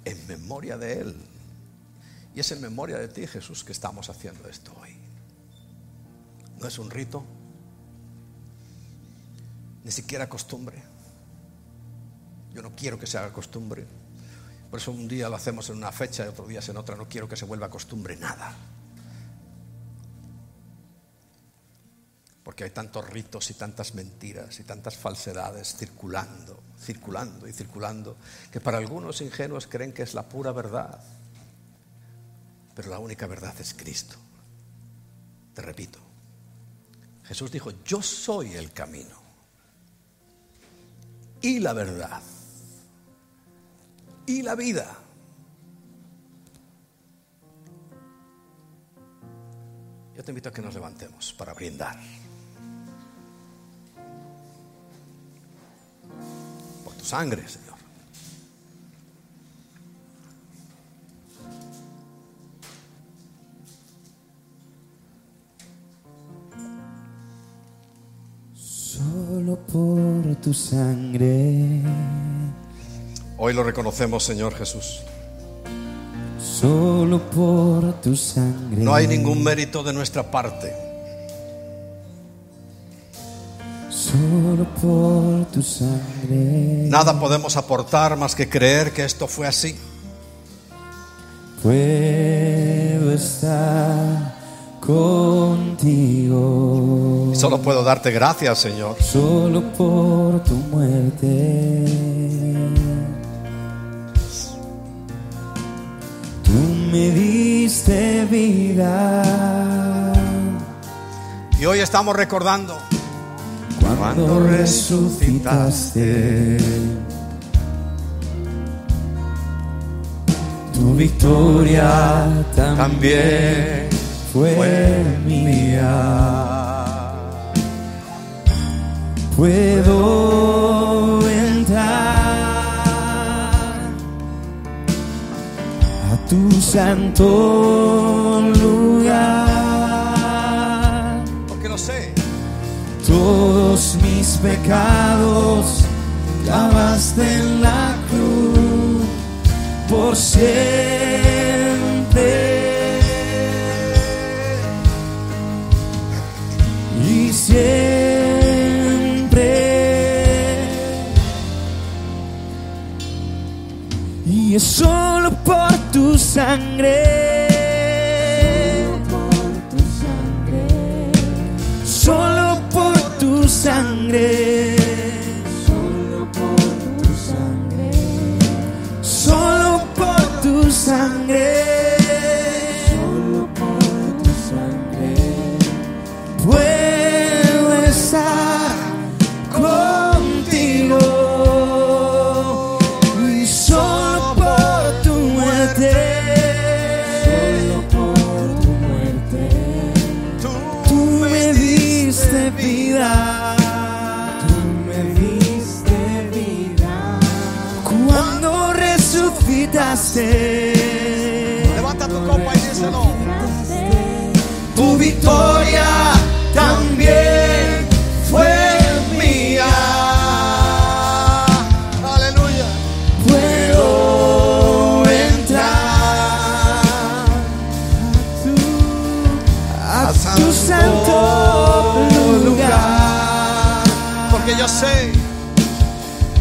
en memoria de Él. Y es en memoria de ti, Jesús, que estamos haciendo esto hoy. No es un rito, ni siquiera costumbre. Yo no quiero que se haga costumbre. Por eso un día lo hacemos en una fecha y otro día en otra. No quiero que se vuelva costumbre nada. Porque hay tantos ritos y tantas mentiras y tantas falsedades circulando, circulando y circulando, que para algunos ingenuos creen que es la pura verdad. Pero la única verdad es Cristo. Te repito, Jesús dijo, yo soy el camino y la verdad y la vida. Yo te invito a que nos levantemos para brindar. tu sangre, Señor. Solo por tu sangre, Hoy lo reconocemos, Señor Jesús. solo por tu sangre. No hay ningún mérito de nuestra parte. Solo por tu sangre. Nada podemos aportar más que creer que esto fue así. Puedo estar contigo. Y solo puedo darte gracias, Señor. Solo por tu muerte. Me diste vida Y hoy estamos recordando cuando, Cuando resucitaste. Tu victoria también también fue, fue mía. Puedo tu santo lugar. porque lo sé. Todos mis pecados lavaste en la cruz por siempre y siempre y es solo por tu sangre solo por tu sangre. Solo por tu sangre. Solo por tu sangre. Levanta tu copa y díselo. Tu victoria también fue mía. Aleluya. Puedo entrar a tu, a tu santo lugar. Porque yo sé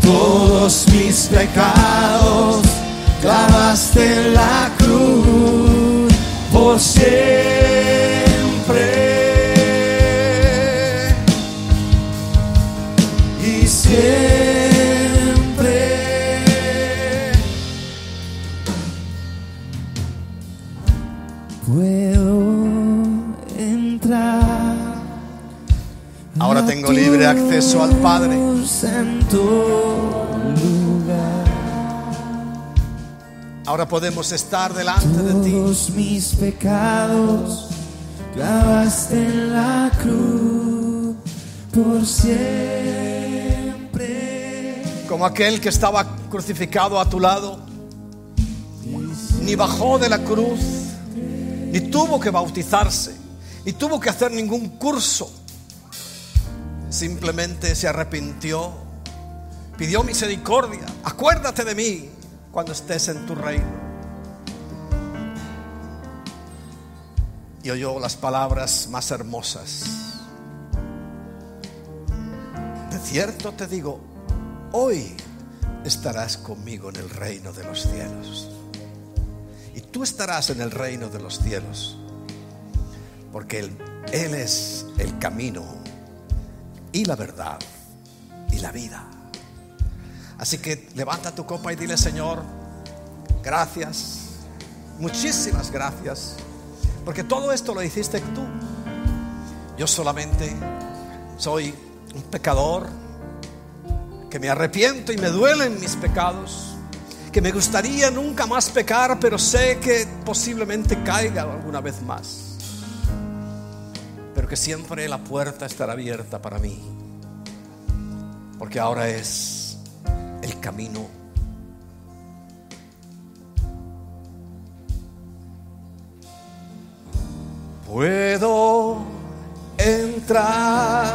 Todos mis pecados clavaste en la cruz por siempre. Y siempre. Puedo entrar. Ahora tengo libre acceso al Padre. Ahora podemos estar delante de ti. Todos mis pecados clavaste en la cruz por siempre. Como aquel que estaba crucificado a tu lado. Ni bajó de la cruz. Ni tuvo que bautizarse. Ni tuvo que hacer ningún curso. Simplemente se arrepintió. Pidió misericordia. Acuérdate de mí cuando estés en tu reino. Y oyó las palabras más hermosas. De cierto te digo, hoy estarás conmigo en el reino de los cielos. Y tú estarás en el reino de los cielos. Porque Él, Él es el camino y la verdad y la vida. Así que levanta tu copa y dile, Señor, gracias, muchísimas gracias, porque todo esto lo hiciste tú. Yo solamente soy un pecador que me arrepiento y me duelen mis pecados, que me gustaría nunca más pecar, pero sé que posiblemente caiga alguna vez más. Pero que siempre la puerta estará abierta para mí, porque ahora es camino. Puedo entrar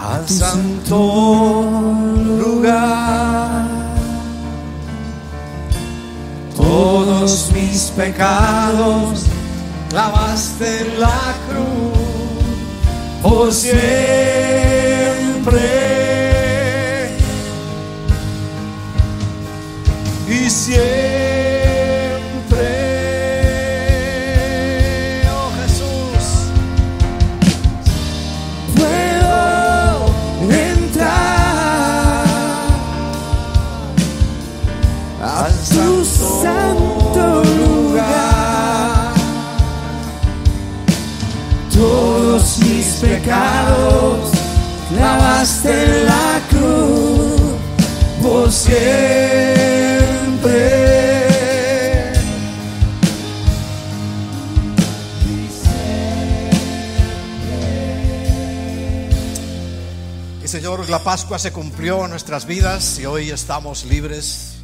al santo lugar. Todos mis pecados clavaste en la cruz por siempre y siempre, oh Jesús. Puedo entrar al tu santo lugar. Todos mis pecados clavaste la cruz por siempre. Y Señor, la Pascua se cumplió en nuestras vidas y hoy estamos libres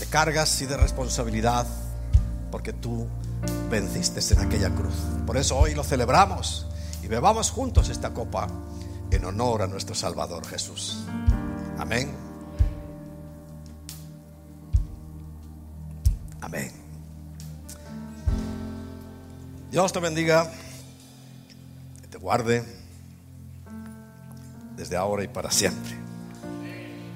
de cargas y de responsabilidad porque tú venciste en aquella cruz. Por eso hoy lo celebramos y bebamos juntos esta copa en honor a nuestro Salvador Jesús. Amén. Amén. Dios te bendiga, te guarde desde ahora y para siempre.